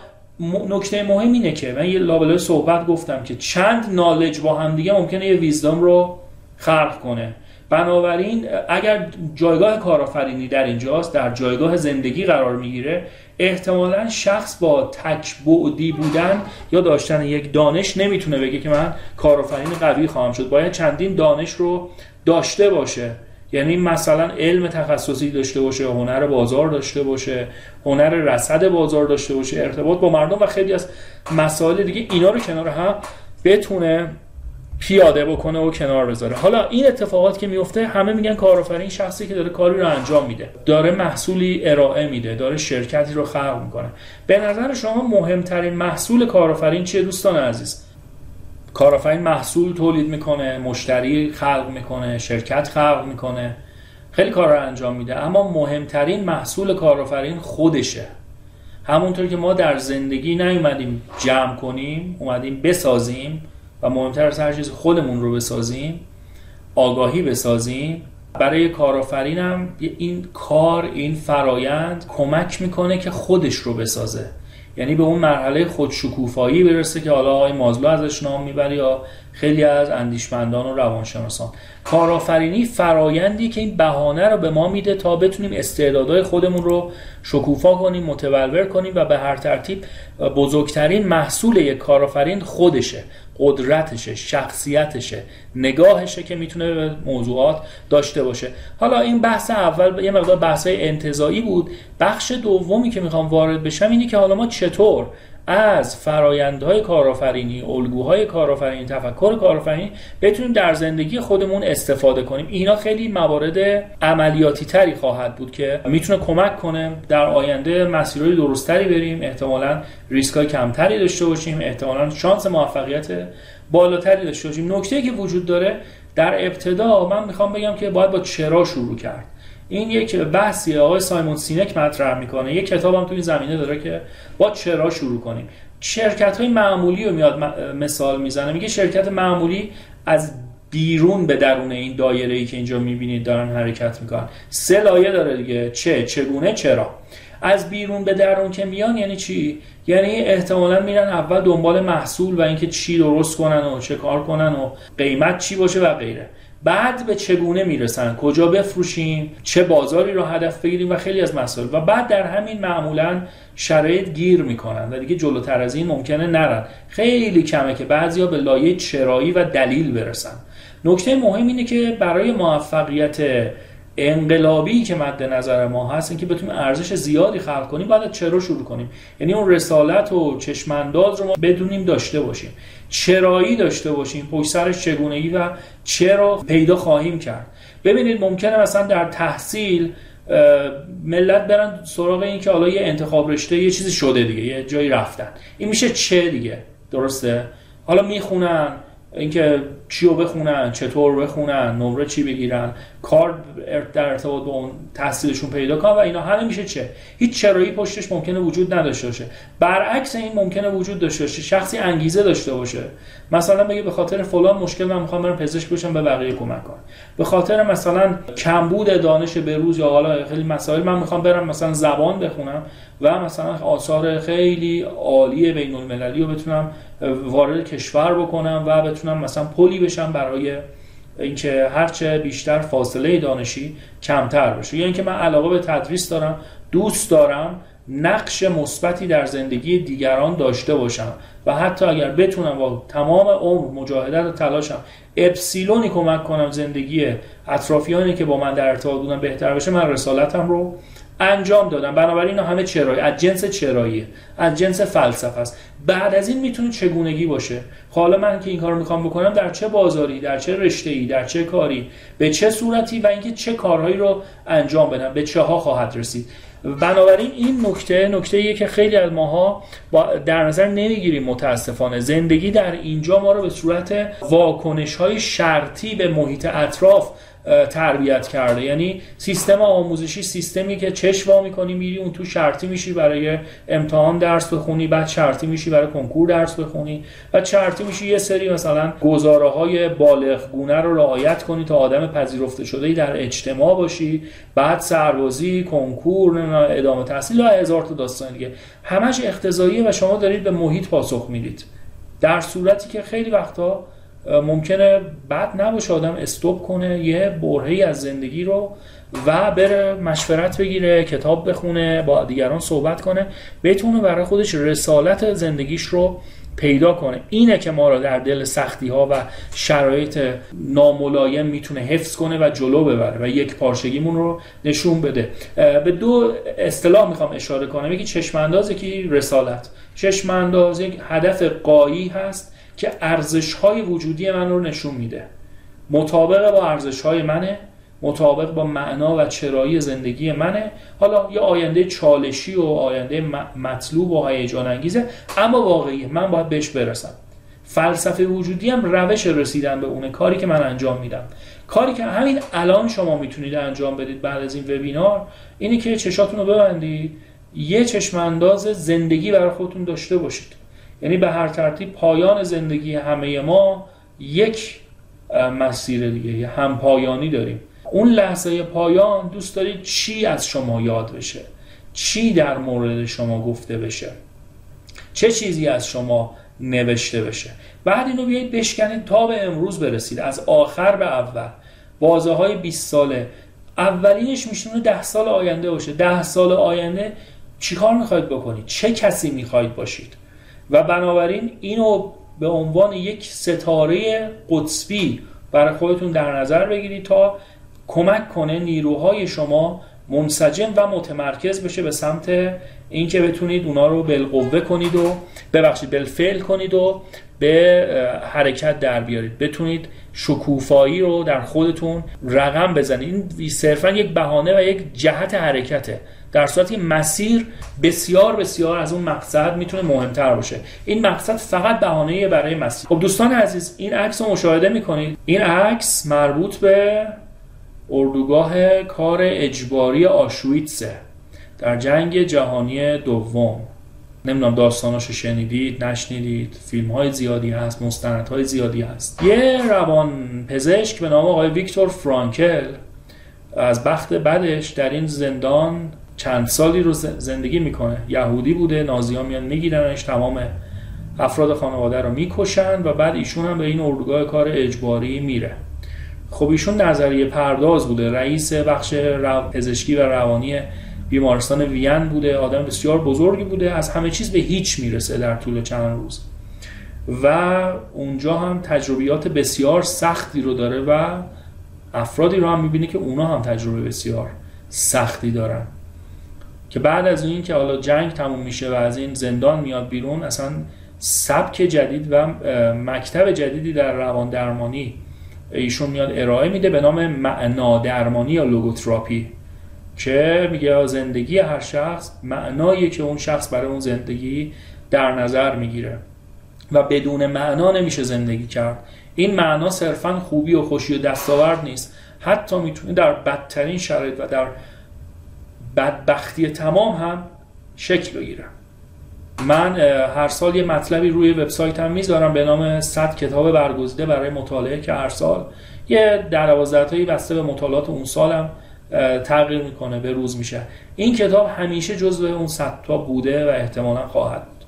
نکته مهم اینه که من یه لابلای صحبت گفتم که چند نالج با هم دیگه ممکنه یه ویزدام رو خلق کنه. بنابراین اگر جایگاه کارآفرینی در اینجاست در جایگاه زندگی قرار می‌گیره احتمالا شخص با تک بعدی بودن یا داشتن یک دانش نمی‌تونه بگه که من کارآفرین قوی خواهم شد. باید چندین دانش رو داشته باشه. یعنی مثلا علم تخصصی داشته باشه هنر بازار داشته باشه هنر رصد بازار داشته باشه ارتباط با مردم و خیلی از مسائل دیگه اینا رو کنار هم بتونه پیاده بکنه و کنار بذاره. حالا این اتفاقات که میفته همه میگن کارآفرین شخصی که داره کاری رو انجام میده. داره محصولی ارائه میده داره شرکتی رو خلق می‌کنه. به نظر شما مهمترین محصول کارآفرین چیه دوستان عزیز؟ کارآفرین محصول تولید می‌کنه مشتری خلق می‌کنه شرکت خلق می‌کنه. خیلی کار رو انجام میده اما مهمترین محصول کارآفرین خودشه. همونطور که ما در زندگی نیومدیم جمع کنیم اومدیم بسازیم و مهمتر از هر چیز خودمون رو بسازیم آگاهی بسازیم. برای کارآفرینم این کار این فرایند کمک می‌کنه که خودش رو بسازه. یعنی به اون مرحله خودشکوفایی برسه که حالا آقای مازلو ازش نام می‌بره یا خیلی از اندیشمندان و روانشناسان. کارآفرینی فرایندی که این بهانه رو به ما میده تا بتونیم استعدادهای خودمون رو شکوفا کنیم متولور کنیم و به هر ترتیب بزرگترین محصول یک کارآفرین خودشه. قدرتشه شخصیتشه نگاهشه که می‌تونه به موضوعات داشته باشه. حالا این بحث اول یه مقدار بحث انتظایی بود. بخش دومی که می‌خوام وارد بشم اینه که حالا ما چطور از فرایندهای کارآفرینی، الگوهای کارآفرینی، تفکر کارآفرینی بتونیم در زندگی خودمون استفاده کنیم. اینا خیلی موارد عملیاتی تری خواهد بود که می‌تونه کمک کنه در آینده مسیرهای درستری بریم، احتمالا ریسک کمتری داشته باشیم، احتمالا شانس موفقیت بالاتری داشته باشیم. نکته که وجود داره در ابتدا من می‌خوام بگم که باید با چرا شروع کرد. این یک بحثی آقای سایمون سینک مطرح می‌کنه. یک کتاب هم تو این زمینه داره که با چرا شروع کنیم. شرکت های معمولی رو میاد مثال می‌زنه. میگه شرکت معمولی از بیرون به درون این دایره ای که اینجا می‌بینید دارن حرکت می‌کنن. سه لایه داره دیگه. چه چگونه چرا؟ از بیرون به درون که میان یعنی چی؟ یعنی احتمالا میرن اول دنبال محصول و اینکه چی درست کنن و چه کار کنن و قیمت چی باشه و غیره. بعد به چگونه می‌رسن؟ کجا بفروشیم؟ چه بازاری رو هدف بگیریم؟ و خیلی از مسائل. و بعد در همین معمولا شرایط گیر می‌کنن. و دیگه جلوتر از این ممکنه نرن. خیلی کمه که بعضیا به لایه چرایی و دلیل برسن. نکته مهم اینه که برای موفقیت انقلابی که مد نظر ما هست اینکه بتونیم ارزش زیادی خلق کنیم بعد چرا شروع کنیم؟ یعنی اون رسالت و چشمانداز رو ما بدونیم داشته باشیم. چرایی داشته باشیم پشت سرش چگونگی و چرا پیدا خواهیم کرد. ببینید ممکنه مثلا در تحصیل ملت برن سراغ این که حالا یه انتخاب رشته یه چیزی شده دیگه یه جایی رفتن. این میشه چه دیگه؟ درسته؟ حالا می‌خونن اینکه چی رو بخونن چطور بخونن نمره چی بگیرن کار در ارتباط با اون تحصیلشون پیدا کنن و اینا. همه میشه چه؟ هیچ چرایی پشتش ممکنه وجود نداشته باشه. برعکس این ممکنه وجود داشته باشه. شخصی انگیزه داشته باشه. مثلا بگه به خاطر فلان مشکل من می‌خوام برم پزشک بشم به بقیه کمک کنم به خاطر مثلا کمبود دانش به روز یا حالا خیلی مسائل من می‌خوام برم مثلا زبان بخونم و مثلا آثار خیلی عالی بین المللی رو بتونم وارد کشور بکنم و بتونم مثلا پلی بشم برای اینکه هرچه بیشتر فاصله دانشی کمتر بشه. یا اینکه من علاقه به تدریس دارم دوست دارم نقش مثبتی در زندگی دیگران داشته باشم و حتی اگر بتونم با تمام عمر مجاهدت و تلاشم اپسیلونی کمک کنم زندگی اطرافیانی که با من در ارتباط بودن بهتر بشه من رسالتم رو انجام دادم بنابراین همه چرایی. از جنس چراییه از جنس فلسفه است. بعد از این می‌تونه چگونگی باشه. خب حالا من که این کارو می‌خوام بکنم در چه بازاری در چه رشته ای در چه کاری به چه صورتی و اینکه چه کارهایی رو انجام بدم به چه ها خواهد رسید. بنابراین این نکته نکته ایه که خیلی از ماها در نظر نمی‌گیریم متاسفانه. زندگی در اینجا ما رو به صورت واکنش های شرطی به محیط اطراف تربیت کرده. یعنی سیستم آموزشی سیستمی که چشم می‌کنی میری اون تو شرطی میشی برای امتحان درس بخونی بعد شرطی میشی برای کنکور درس بخونی و شرطی میشی یه سری مثلا گزاره های بالغ گونه رو رعایت کنی تا آدم پذیرفته شده ای در اجتماع باشی. بعد سربازی کنکور ادامه تحصیل و هزار تا داستان دیگه. همش اقتضاییه و شما دارید به محیط پاسخ می‌دید. در صورتی که خیلی وقتا ممکنه بد نباشه آدم استوب کنه یه برهی از زندگی رو و بره مشورت بگیره کتاب بخونه با دیگران صحبت کنه بتونه برای خودش رسالت زندگیش رو پیدا کنه. اینه که ما رو در دل سختی ها و شرایط ناملایم می‌تونه حفظ کنه و جلو ببره و یک پارچگیمون رو نشون بده. به دو اصطلاح می‌خوام اشاره کنم. یکی چشمانداز یکی رسالت. چشمانداز یک هدف قایی هست. که ارزش های وجودی من رو نشون میده. مطابق با ارزش های منه مطابق با معنا و چرایی زندگی منه. حالا یه آینده چالشی و آینده مطلوب و هیجان انگیزه اما واقعی من باید بهش برسم. فلسفه وجودی هم روش رسیدن به اون کاری که من انجام میدم. کاری که همین الان شما می‌تونید انجام بدید بعد از این وبینار اینه که چشاتون رو ببندید یه چشم انداز زندگی برای خودتون داشته باشید. یعنی به هر ترتیب پایان زندگی همه ما یک مسیر دیگه هم پایانی داریم. اون لحظه پایان دوست دارید چی از شما یاد بشه؟ چی در مورد شما گفته بشه؟ چه چیزی از شما نوشته بشه؟ بعد اینو بیایید بشکنید تا به امروز برسید. از آخر به اول. بازه های 20 ساله. اولینش میشونه ده سال آینده باشه. ده سال آینده چیکار می‌خواید بکنید؟ چه کسی می‌خواید باشید؟ و بنابراین اینو به عنوان یک ستاره قطبی برای خودتون در نظر بگیرید تا کمک کنه نیروهای شما منسجم و متمرکز بشه به سمت اینکه بتونید اونا رو بالقوه کنید و ببخشید بالفعل کنید و به حرکت در بیارید. بتونید شکوفایی رو در خودتون رقم بزنید. این صرفا یک بهانه و یک جهت حرکته. در صورتی مسیر بسیار بسیار از اون مقصد می‌تونه مهمتر باشه. این مقصد فقط بهانه برای مسیر. خب دوستان عزیز این عکس رو مشاهده می‌کنید؟ این عکس مربوط به اردوگاه کار اجباری آشویتسه در جنگ جهانی دوم. نمی‌دونم داستاناشو شنیدید نشنیدید فیلم های زیادی هست مستند های زیادی هست. یه روان پزشک به نام آقای ویکتور فرانکل از بخت بدش در این زندان چند سالی رو زندگی می‌کنه. یهودی بوده نازی ها میان میگیرنش تمام افراد خانواده رو می‌کشن و بعد ایشون هم به این اردوگاه کار اجباری میره. خب ایشون نظریه پرداز بوده. رئیس بخش پزشکی و روانی بیمارستان وین بوده. آدم بسیار بزرگی بوده. از همه چیز به هیچ می‌رسه در طول چند روز. و اونجا هم تجربیات بسیار سختی رو داره و افرادی رو هم می‌بینه که اونا هم تجربه بسیار سختی دارن. که بعد از این که حالا جنگ تموم میشه و از این زندان میاد بیرون اصلا سبک جدید و مکتب جدیدی در روان درمانی ایشون میاد ارائه میده به نام معنا درمانی یا لوگوتراپی که میگه زندگی هر شخص معنایی که اون شخص برای اون زندگی در نظر می‌گیره و بدون معنا نمیشه زندگی کرد. این معنا صرفا خوبی و خوشی و دستاورد نیست. حتی می‌تونه در بدترین شرایط و در بدبختی تمام هم شکل بگیره من هر سال یه مطلبی روی وبسایتم می‌ذارم به نام 100 کتاب برگزیده برای مطالعه که هر سال. یه در هایی بسته به مطالعات اون سالم تغییر می‌کنه به روز میشه. این کتاب همیشه جزو اون 100 تا بوده و احتمالا خواهد بود.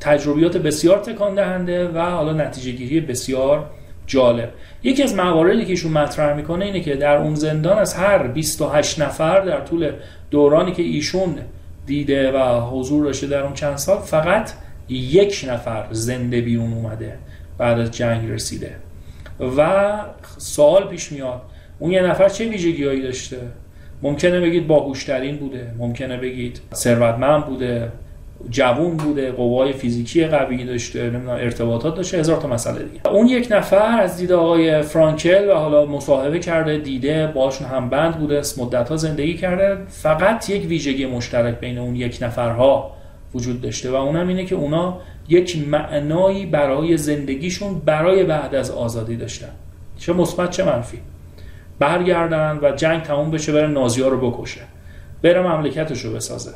تجربیات بسیار تکان دهنده و حالا نتیجه گیری بسیار جالب. یکی از مواردی که ایشون مطرح می‌کنه اینه که در اون زندان از هر 28 نفر در طول دورانی که ایشون دیده و حضور داشته در اون چند سال فقط یک نفر زنده بیرون اومده بعد از جنگ رسیده. و سوال پیش میاد اون یه نفر چه ویژگیهایی داشته؟ ممکنه بگید باهوشترین بوده ممکنه بگید ثروتمند بوده جوون بوده قوای فیزیکی قوی داشته نمی‌دونم ارتباطات داشته هزار تا مسئله دیگه. اون یک نفر از دید آقای فرانکل و حالا مصاحبه کرده دیده باشون هم بند بوده مدت ها زندگی کرده. فقط یک ویژگی مشترک بین اون یک نفرها وجود داشته و اونم اینه که اونا یک معنایی برای زندگیشون برای بعد از آزادی داشتن. چه مثبت چه منفی. برگردن و جنگ تموم بشه بره نازی رو بکشه. بره مملکتش رو بسازه.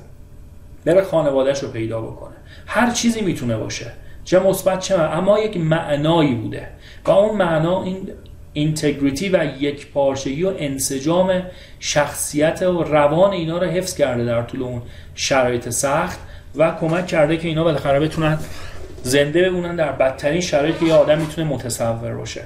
بره خانوادهش رو پیدا بکنه. هر چیزی می‌تونه باشه. چه مثبت چه اما یک معنایی بوده. و اون معنا این اینتگریتی و یک پارچگی و انسجام شخصیت و روان اینا رو حفظ کرده در طول اون شرایط سخت و کمک کرده که اینا بالاخره بتونن زنده بمونن در بدترین شرایطی که یه آدم می‌تونه متصور باشه.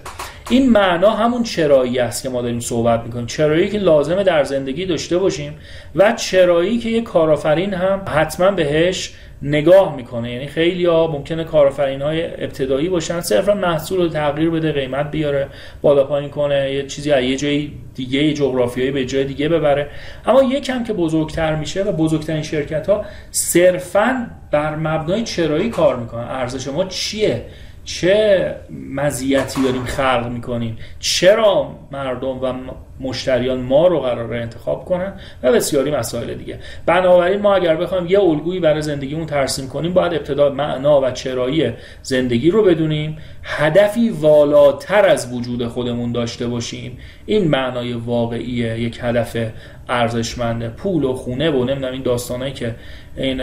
این معنا همون چرایی است که ما داریم صحبت می‌کنیم. چرایی که لازمه در زندگی داشته باشیم و چرایی که یک کارآفرین هم حتما بهش نگاه می‌کنه. یعنی خیلی ها ممکنه کارآفرین های ابتدایی باشن صرفا محصول رو تغییر بده قیمت بیاره بالا پایین کنه یه چیزی از یه جای دیگه یه جغرافیایی به جای دیگه ببره. اما یکم که بزرگتر میشه و بزرگترین شرکت ها صرفا بر مبنای چرایی کار می‌کنن. ارزش ما چیه؟ چه مزیتی داریم خلق می‌کنیم چرا مردم و مشتریان ما رو قرار انتخاب کنن و بسیاری مسائل دیگه؟ بنابراین ما اگر بخوایم یه الگویی برای زندگیمون ترسیم کنیم باید ابتدا معنا و چرایی زندگی رو بدونیم. هدفی والاتر از وجود خودمون داشته باشیم. این معنای واقعیه یک هدف ارزشمند پول و خونه و نمی‌دونم این داستانایی که این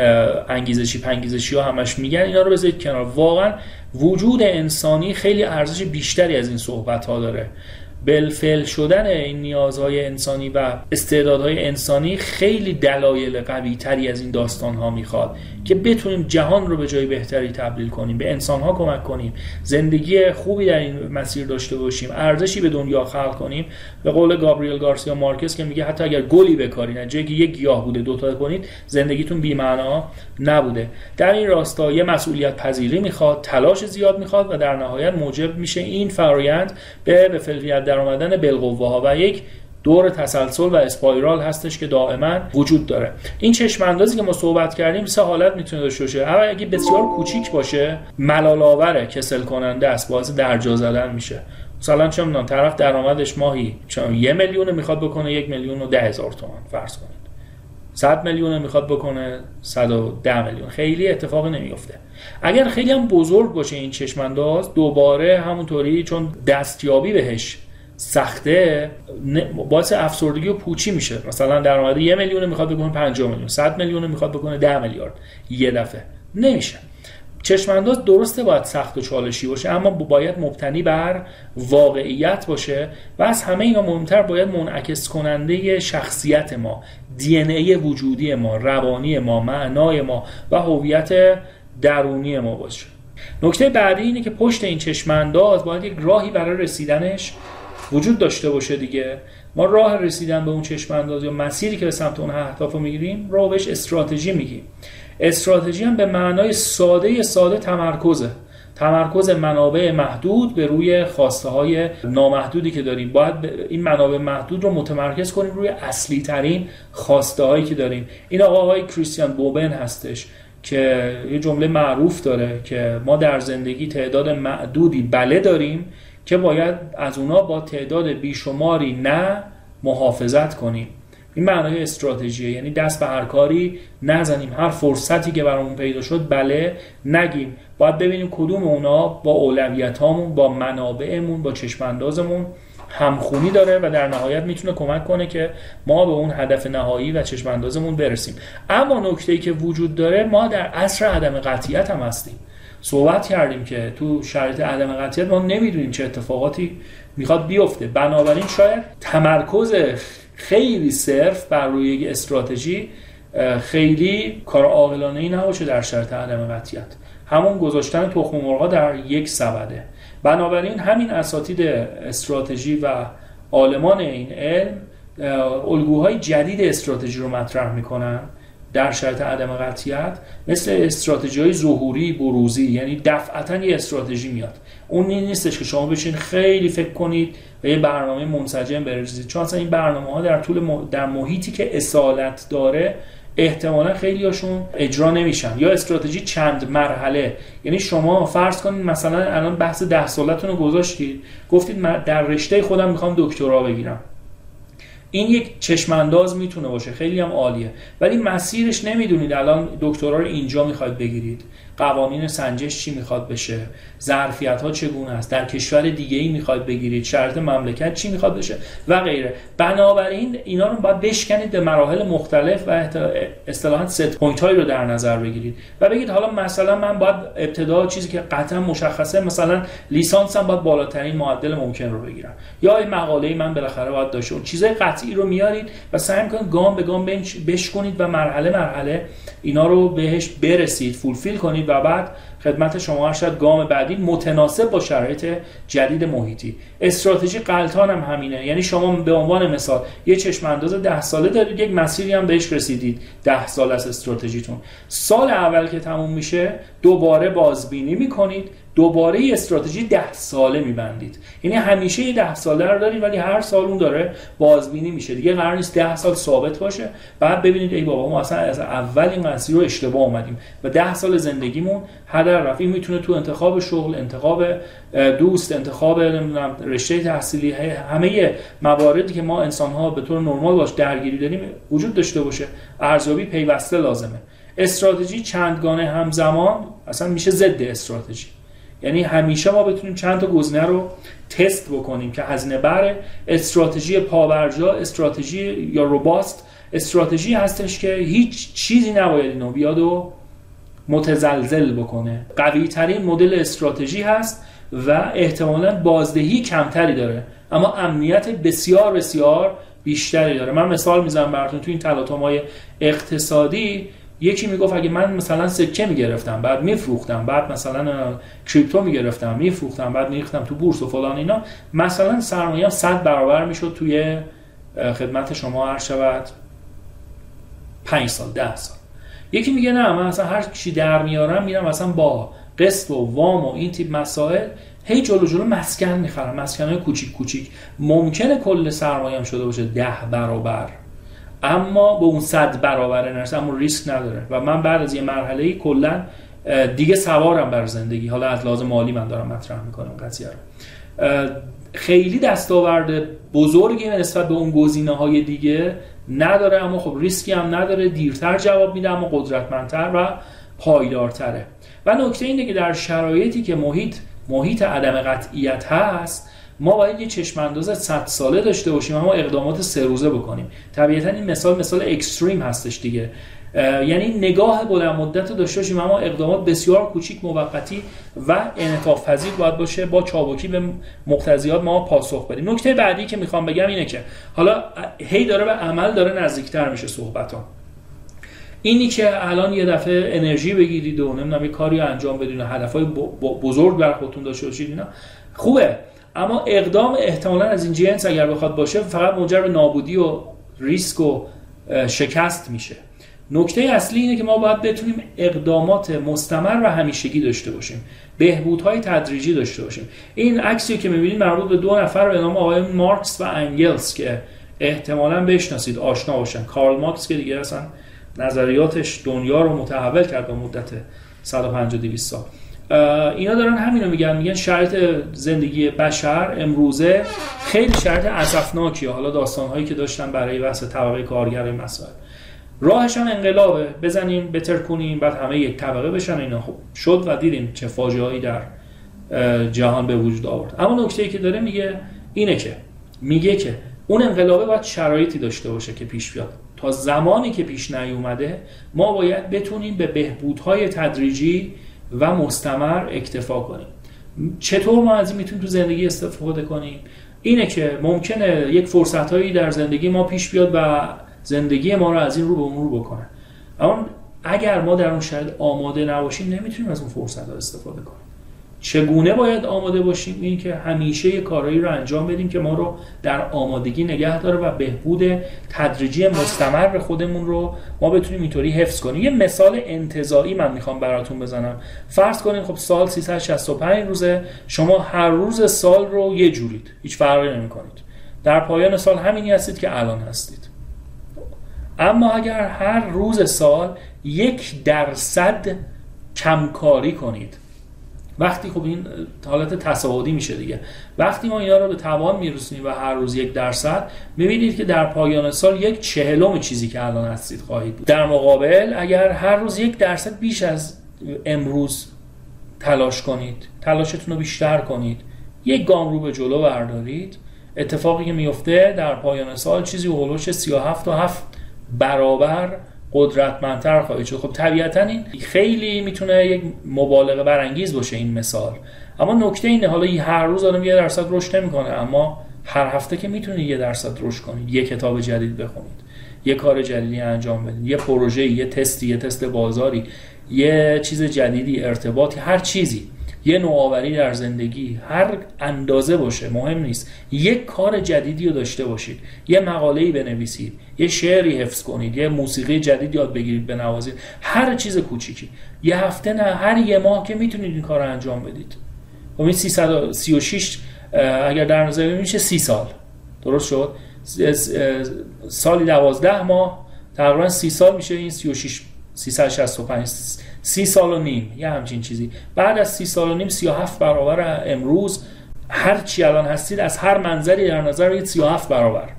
انگیزشی پنگیزشی ها همش میگن اینا رو بذارید کنار. واقعا وجود انسانی خیلی ارزش بیشتری از این صحبت ها داره. بلفل شدن این نیازهای انسانی و استعدادهای انسانی خیلی دلایل قوی تری از این داستان ها می‌خواد که بتونیم جهان رو به جای بهتری تبدیل کنیم به انسان ها کمک کنیم زندگی خوبی در این مسیر داشته باشیم ارزشی به دنیا خلق کنیم. به قول گابریل گارسیا مارکس که میگه حتی اگر گلی بکارین جایی که یک گیاه بوده دوتا کنید زندگیتون بی معنا نبوده. در این راستا یه مسئولیت پذیری می‌خواد تلاش زیاد می‌خواد و در نهایت موجب میشه این فرایند به به در آمدن بالقوه ها و یک دور تسلسل و اسپایرال هستش که دائما وجود داره. این چشم اندازی که ما صحبت کردیم سه حالت می‌تونه داشته باشه. اول اگه بسیار کوچیک باشه ملال آوره کسل کننده است. باعث درجا زدن میشه. مثلا چه می‌دونم طرف درآمدش ماهی چون یه میلیون می‌خواد بکنه یک میلیون و ده هزار تومان فرض کنید. 100 میلیون می‌خواد بکنه 110 میلیون. خیلی اتفاق نمیفته اگر خیلی هم بزرگ باشه این چشم انداز دوباره همونطوری چون دستیابی بهش سخته باعث افسردگی و پوچی میشه. مثلا درآمد یه میلیون می‌خواد بکنه 50 میلیون 100 میلیون می‌خواد بکنه 10 میلیارد یه دفعه. نمیشه. چشمانداز درسته باید سخت و چالشی باشه اما باید مبتنی بر واقعیت باشه و از همه اینا مهمتر باید منعکس کننده شخصیت ما دی ای وجودی ما روانی ما معنای ما و هویت درونی ما باشه. نکته بعدی اینه که پشت این چشمانداز باید یک راهی برای رسیدنش وجود داشته باشه دیگه. ما راه رسیدن به اون چشمانداز یا مسیری که به سمت اون اهداف رو می‌گیریم رو بهش استراتژی میگیم. استراتژی هم به معنای ساده ساده تمرکزه. تمرکز منابع محدود به روی خواسته های نامحدودی که داریم. باید این منابع محدود رو متمرکز کنیم روی اصلی ترین خواسته هایی که داریم. این آقای کریستیان بوبن هستش که یه جمله معروف داره که ما در زندگی تعداد معدودی بله داریم که باید از اونا با تعداد بیشماری نه محافظت کنیم. این معنای استراتژیه یعنی دست به هر کاری نزنیم. هر فرصتی که برامون پیدا شد بله نگیم. باید ببینیم کدوم اونا با اولویت هامون با منابعمون با چشماندازمون همخونی داره و در نهایت می‌تونه کمک کنه که ما به اون هدف نهایی و چشماندازمون برسیم. اما نکته که وجود داره ما در عصر عدم قطعیت هم هستیم. صحبت کردیم که تو شرایط عدم قطعیت ما نمی‌دونیم چه اتفاقاتی می‌خواد بیفته. بنابراین شاید تمرکز خیلی صرف بر روی یک استراتژی خیلی کار عاقلانه ای نباشه در شرط عدم قطعیت. همون گذاشتن تخم مرغا در یک سبده. بنابراین همین اساتید استراتژی و عالمان این علم الگوهای جدید استراتژی رو مطرح می‌کنن. در شرط عدم قطعیت مثل استراتژی های ظهوری بروزی یعنی دفعتا یه استراتژی میاد. اون نیستش که شما بشین خیلی فکر کنید و یه برنامه منسجم بریزید چون اصلا این برنامه ها در طول در محیطی که اصالت داره احتمالا خیلی هاشون اجرا نمیشن. یا استراتژی چند مرحله. یعنی شما فرض کنید مثلا الان بحث ده سالتون رو گذاشتید. گفتید من در رشته خودم می‌خوام دکترا بگیرم. این یک چشمانداز می‌تونه باشه. خیلی هم عالیه. ولی مسیرش نمی‌دونید. الان دکترا رو اینجا می‌خواید بگیرید. قوانین سنجش چی می‌خواد بشه؟ ظرفیت ها چگونه است؟ در کشور دیگه ای می‌خواد بگیرید؟ شرط مملکت چی می‌خواد بشه؟ و غیره. بنابراین اینا رو باید بشکنید به مراحل مختلف و اصطلاحا set point هایی رو در نظر بگیرید. و بگید حالا مثلا من باید ابتدا چیزی که قطعا مشخصه مثلا لیسانسم باید بالاترین معدل ممکن رو بگیرم. یا این مقاله من بالاخره باید داشته اون چیزای قطعی رو میارید و سعی می‌کنید گام به گام بشکنید و مرحله مرحله اینا رو بهش برسید فولفیل کنید و بعد خدمت شما شاید گام بعدی متناسب با شرایط جدید محیطی. استراتژی قلتان هم همینه. یعنی شما به عنوان مثال یه چشم انداز ده ساله دارید یک مسیری هم بهش رسیدید. ده سال از استراتژیتون. سال اول که تموم میشه دوباره بازبینی می‌کنید. دوباره یه استراتژی ده ساله میبندید. یعنی همیشه یه ده ساله رو دارید ولی هر سال اون داره بازبینی میشه. دیگه قرار نیست ده سال ثابت باشه. بعد ببینید ای بابا ما اصلا از اول این مسیر رو اشتباه اومدیم و ده سال زندگیمون هدر رفت. این می‌تونه تو انتخاب شغل انتخاب دوست انتخاب رشته تحصیلی همه مواردی که ما انسان ها به طور نرمال باش درگیری داریم وجود داشته باشه. ارزیابی پیوسته لازمه. استراتژی چندگانه همزمان اصلا میشه ضد استراتژی. یعنی همیشه ما بتونیم چند تا گزینه رو تست بکنیم که هزینه بر استراتژی پاورجا استراتژی یا روباست استراتژی هستش که هیچ چیزی نباید اینو بیاد و متزلزل بکنه. قوی ترین مدل استراتژی هست و احتمالا بازدهی کمتری داره اما امنیت بسیار بسیار بیشتری داره. من مثال می‌زنم براتون تو این تلاطم‌های اقتصادی. یکی می‌گفت اگه من مثلا سکه می‌گرفتم بعد میفروختم بعد مثلا کریپتو می‌گرفتم میفروختم بعد میریختم تو بورس و فلان اینا مثلا سرمایه 100 برابر می‌شد توی خدمت شما هر شود. 5 سال 10 سال. یکی میگه نه من اصلا هر چی در میارم میرم اصلا با قسط و وام و این تیپ مسائل هی جلو جلو مسکن می‌خرم مسکن های کوچیک کوچیک. ممکنه کل سرمایه شده باشه ده برابر. اما به اون صد برابر نرسه اما ریسک نداره. و من بعد از یه مرحله کلا دیگه سوارم بر زندگی. حالا از لازم مالی من دارم مطرح می‌کنم قضیه رو. خیلی دستاورد بزرگی نسبت به اون گزینه های دیگه نداره اما خب ریسکی هم نداره. دیرتر جواب میده اما قدرتمندتر و پایدارتره. و نکته اینه که در شرایطی که محیط محیط عدم قطعیت هست ما باید یه چشم انداز 100 ساله داشته باشیم اما اقدامات سه روزه بکنیم. طبیعتا این مثال مثال اکستریم هستش دیگه. یعنی نگاه بلند مدت رو داشته باشیم اما اقدامات بسیار کوچیک موقتی و انعطاف پذیر باید باشه. با چابکی به مقتضیات ما پاسخ بدیم. نکته بعدی که می‌خوام بگم اینه که حالا هی داره به عمل داره نزدیکتر میشه صحبت ها. اینی که الان یه دفعه انرژی بگیرید و نمی‌دونم یه کاری انجام بدین و هدفهای بزرگ بر خودتون داشته باشید اینا. خوبه. اما اقدام احتمالا از این جنس اگر بخواد باشه فقط منجر به نابودی و ریسک و شکست میشه. نکته اصلی اینه که ما باید بتونیم اقدامات مستمر و همیشگی داشته باشیم. بهبودهای تدریجی داشته باشیم. این عکسی که می‌بینید مربوط به دو نفر به نام آقای مارکس و انگلز که احتمالا بشناسید آشنا باشن. کارل مارکس که دیگه اصلا نظریاتش دنیا رو متحول کرد به مدت 150 200 سال. اینا دارن همین رو میگن میگن شرط زندگی بشر امروزه خیلی شرط اسفناکیه حالا داستانهایی که داشتن برای بحث طبقه کارگر مسائل. راهش هم انقلابه. بزنیم بتر کنیم بعد همه یک طبقه بشن اینا. خب شد و دیدیم چه فاجعه در جهان به وجود آورد. اما نکته ای که داره میگه اینه که میگه که اون انقلابه باید شرایطی داشته باشه که پیش بیاد. تا زمانی که پیش نیومده ما باید بتونیم به بهبودهای تدریجی و مستمر اکتفا کنیم. چطور ما از این می‌تونیم تو زندگی استفاده کنیم؟ اینه که ممکنه یک فرصت هایی در زندگی ما پیش بیاد و زندگی ما رو از این رو به اون رو بکنه. اما اگر ما در اون شاید آماده نباشیم نمی‌تونیم از اون فرصت ها استفاده کنیم. چگونه باید آماده باشیم؟ این که همیشه یه کارایی رو انجام بدیم که ما رو در آمادگی نگه داره و بهبود تدریجی مستمر به خودمون رو ما بتونیم اینطوری حفظ کنیم. یه مثال انتظایی من می‌خوام براتون بزنم. فرض کنید خب سال 365 روزه شما هر روز سال رو یه جورید. هیچ فرقی نمی‌کنید. در پایان سال همینی هستید که الان هستید. اما اگر هر روز سال یک درصد کمکاری کنید وقتی خب این حالت تصاعدی میشه دیگه. وقتی ما اینا رو به توان میرسونیم و هر روز یک درصد می‌بینید که در پایان سال یک چهلم چیزی که الان هستید خواهید بود. در مقابل اگر هر روز یک درصد بیش از امروز تلاش کنید تلاشتون رو بیشتر کنید یک گام رو به جلو بردارید اتفاقی که میفته در پایان سال چیزی هولوش 37 و 7 برابر قدرتمندتر خواهید شد. خب طبیعتا این خیلی می‌تونه یک مبالغه برانگیز باشه این مثال. اما نکته اینه حالا هر روز آدم یه درصد رشد نمی‌کنه اما هر هفته که می‌تونید یه درصد رشد کنید یه کتاب جدید بخونید یه کار جدیدی انجام بدید یه پروژه یه تستی یه تست بازاری یه چیز جدیدی ارتباطی هر چیزی. یه نوآوری در زندگی هر اندازه باشه مهم نیست. یک کار جدیدی رو داشته باشید. یه مقاله‌ای بنویسید. یه شعری حفظ کنید. یه موسیقی جدید یاد بگیرید بنوازید هر چیز کوچیکی. یه هفته نه هر یه ماه که می‌تونید این کار رو انجام بدید. خب این 336 اگر در نظر میشه 30 سال. درست شد؟ سالی 12 ماه تقریبا 30 سال میشه این 36 365 سی سال و نیم یه همچین چیزی. بعد از سی سال و نیم 37 برابر امروز هر چی الان هستید از هر منظری در نظر بگیرید 37 برابر.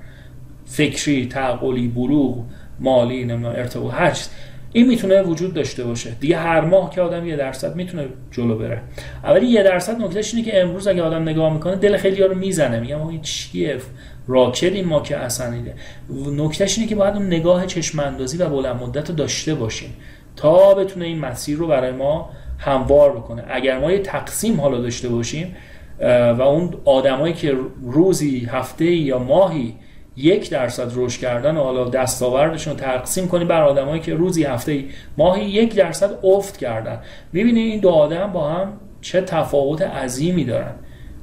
فکری تعقلی بلوغ مالی نمی‌دونم ارتباط هر این می‌تونه وجود داشته باشه. دیگه هر ماه که آدم یه درصد می‌تونه جلو بره. اولی یه درصد نکتهش اینه که امروز اگه آدم نگاه می‌کنه دل خیلی ها رو می‌زنه. میگم این چیه؟ راکدیم ما که اصلا نکتهش اینه که باید اون نگاه چشم اندازی و بلند مدت رو داشته باشیم. تا بتونه این مسیر رو برای ما هموار بکنه. اگر ما یه تقسیم حالا داشته باشیم و اون آدمایی که روزی هفته یا ماهی یک درصد رشد کردن و حالا دستاوردشون تقسیم کنیم بر آدمایی که روزی هفته ماهی یک درصد افت کردن. می‌بینید این دو آدم با هم چه تفاوت عظیمی دارن.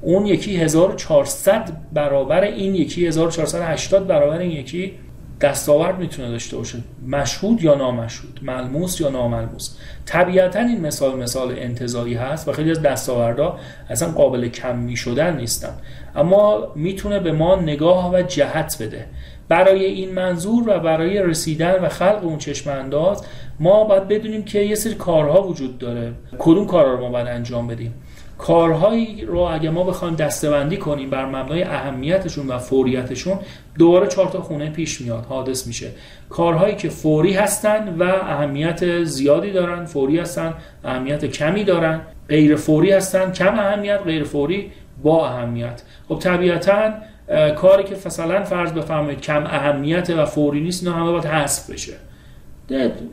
اون یکی 1400 برابر این یکی 1480 برابر این یکی دستاورد می‌تونه داشته باشه. مشهود یا نامشهود؟ ملموس یا ناملموس؟ طبیعتا این مثال مثال انتظایی هست و خیلی از دستاوردها اصلا قابل کم شدن نیستن. اما می‌تونه به ما نگاه و جهت بده. برای این منظور و برای رسیدن و خلق اون چشم انداز ما باید بدونیم که یه سری کارها وجود داره. کدوم کارها رو ما باید انجام بدیم؟ کارهایی رو اگه ما بخوایم دستبندی کنیم بر مبنای اهمیتشون و فوریتشون دوباره چهار تا خونه پیش میاد حادث میشه. کارهایی که فوری هستن و اهمیت زیادی دارن فوری هستن اهمیت کمی دارن. غیر فوری هستن کم اهمیت غیر فوری با اهمیت. خب طبیعتا کاری که مثلا فرض بفرمایید کم اهمیت و فوری نیست نه همه باید حذف بشه.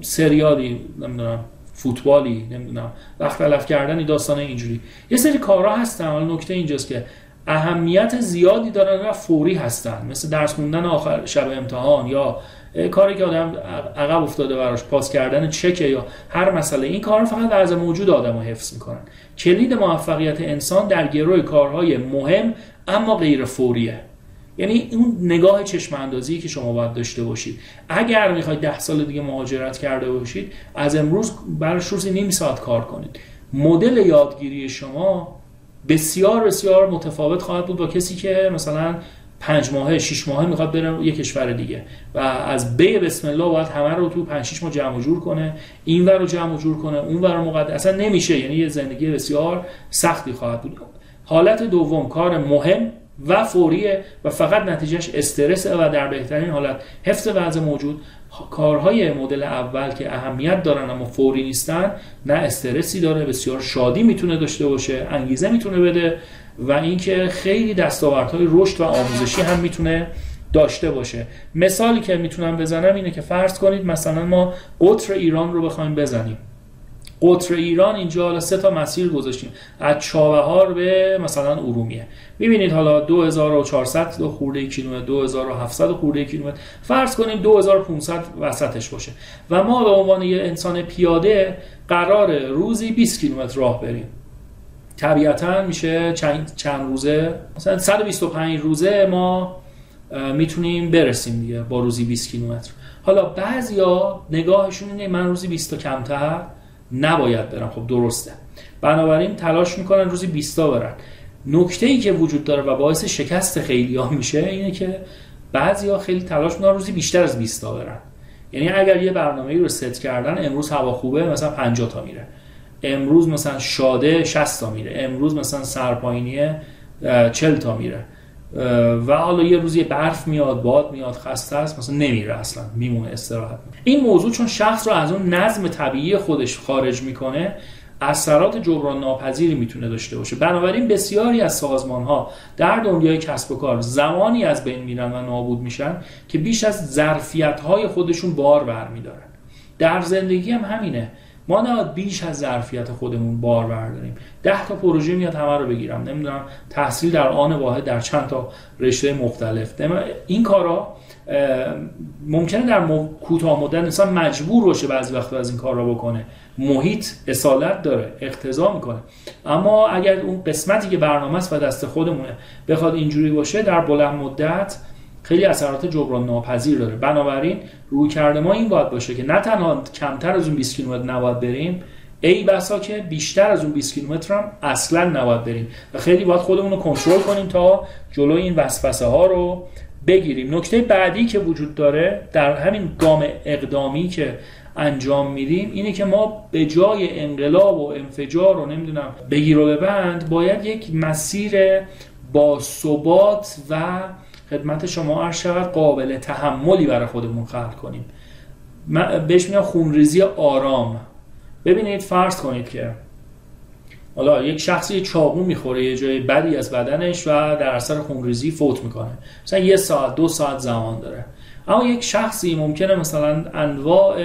سریالی نمی‌دونم فوتبالی نمی‌دونم. وقت تلف کردنی داستان اینجوری. یه سری کارها هستن. حالا نکته اینجاست که اهمیت زیادی دارن و فوری هستن. مثل درس خوندن آخر شب امتحان یا کاری که آدم عقب افتاده براش پاس کردن چکه یا هر مسئله. این کار فقط از موجود آدم رو حفظ می‌کنن. کلید موفقیت انسان در گروه کارهای مهم اما غیر فوریه. یعنی اون نگاه چشم اندازی که شما باید داشته باشید. اگر می‌خواید ده سال دیگه مهاجرت کرده باشید از امروز براش روزی نیم ساعت کار کنید. مدل یادگیری شما بسیار بسیار متفاوت خواهد بود با کسی که مثلا پنج ماهه شش ماهه می‌خواد بره یه کشور دیگه و از بی بسم الله باید همه رو تو پنج شش ماه جمع جور کنه این ور رو جمع جور کنه اون ور مقدر اصلا نمیشه. یعنی یه زندگی بسیار سختی خواهد بود. حالت دوم کار مهم و فوریه و فقط نتیجهش استرس و در بهترین حالت حفظ وضع موجود کارهای مدل اول که اهمیت دارن اما فوری نیستن نه استرسی داره بسیار شادی می‌تونه داشته باشه انگیزه می‌تونه بده و اینکه خیلی دستاوردهای رشد و آموزشی هم می‌تونه داشته باشه. مثالی که می‌تونم بزنم اینه که فرض کنید مثلا ما قطر ایران رو بخوایم بزنیم. قطر ایران اینجا حالا سه تا مسیر گذاشتیم. از چابهار به مثلا ارومیه. می‌بینید حالا 2400 خورده کیلومتر 2700 خورده کیلومتر. فرض کنیم 2500 وسطش باشه. و ما به عنوان یه انسان پیاده قرار روزی 20 کیلومتر راه بریم. طبیعتا میشه چند, چند روزه؟ مثلا 125 روزه ما می‌تونیم برسیم دیگه با روزی 20 کیلومتر. حالا بعضیا نگاهشون اینه من روزی 20 تا کمتر. نباید برم. خب درسته. بنابراین تلاش می‌کنن روزی 20 تا برن. نکته ای که وجود داره و باعث شکست خیلی ها میشه اینه که بعضیا خیلی تلاش می‌کنن روزی بیشتر از 20 تا برن. یعنی اگر یه برنامه رو ست کردن امروز هوا خوبه مثلا 50 تا میره. امروز مثلا شاده 60 تا میره. امروز مثلا سرپاینیه 40 تا میره. و حالا یه روزی برف میاد باد میاد خسته است مثلا نمیره اصلا میمونه استراحت این موضوع چون شخص رو از اون نظم طبیعی خودش خارج می‌کنه اثرات جبران ناپذیری می‌تونه داشته باشه. بنابراین بسیاری از سازمان ها در دنیای کسب و کار زمانی از بین میرن و نابود میشن که بیش از ظرفیت های خودشون بار برمیدارن. در زندگی هم همینه. ما نباید بیش از ظرفیت خودمون بار برداریم. ده تا پروژه میاد همه رو بگیرم. نمی‌دونم تحصیل در آن واحد در چند تا رشته مختلف. این کارا ممکنه در کوتاه مدت انسان مجبور باشه بعضی وقت از این کار را بکنه. محیط اصالت داره اقتضا می‌کنه. اما اگر اون قسمتی که برنامه است و دست خودمونه بخواد اینجوری باشه در بلند مدت خیلی اثرات جبران ناپذیر داره. بنابراین روی کرده ما این باید باشه که نه تنها کمتر از اون 20 کیلومتر نباید بریم ای بسا که بیشتر از اون 20 کیلومتر هم اصلا نباید بریم. و خیلی باید خودمون رو کنترل کنیم تا جلوی این وسوسه ها رو بگیریم. نکته بعدی که وجود داره در همین گام اقدامی که انجام میدیم اینه که ما به جای انقلاب و انفجار و نمی‌دونم بگیر و ببند باید یک مسیر با ثبات و خدمت شما عرض شود قابل تحملی برای خودمون خلق کنیم. بهش میگم خونریزی آرام. ببینید فرض کنید که حالا یک شخصی چاقو می‌خوره یه جای بدی از بدنش و در اثر خونریزی فوت می‌کنه. مثلا یه ساعت دو ساعت زمان داره. اما یک شخصی ممکنه مثلا انواع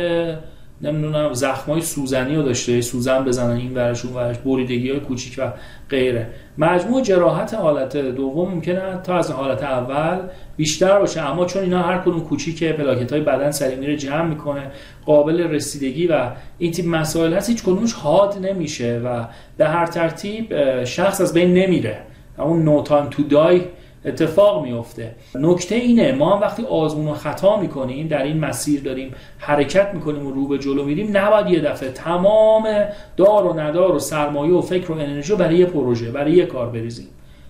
نمی‌دونم زخمای سوزنی رو داشته سوزن بزنن این ورش اون ورش بریدگی های کوچیک و غیره. مجموع جراحت حالت دوم ممکنه تا از حالت اول بیشتر باشه اما چون اینا هر کدوم کوچیکه پلاکت های بدن سری میره جمع می‌کنه قابل رسیدگی و این تیپ مسائل هست هیچ کدومش حاد نمیشه و به هر ترتیب شخص از بین نمیره. اون نو تو دای اتفاق میفته نکته اینه ما هم وقتی آزمون و خطا می‌کنیم در این مسیر داریم حرکت می‌کنیم و رو به جلو میریم نباید یه دفعه تمام دار و ندار و سرمایه و فکر و انرژی برای یه پروژه برای یه کار بریزیم.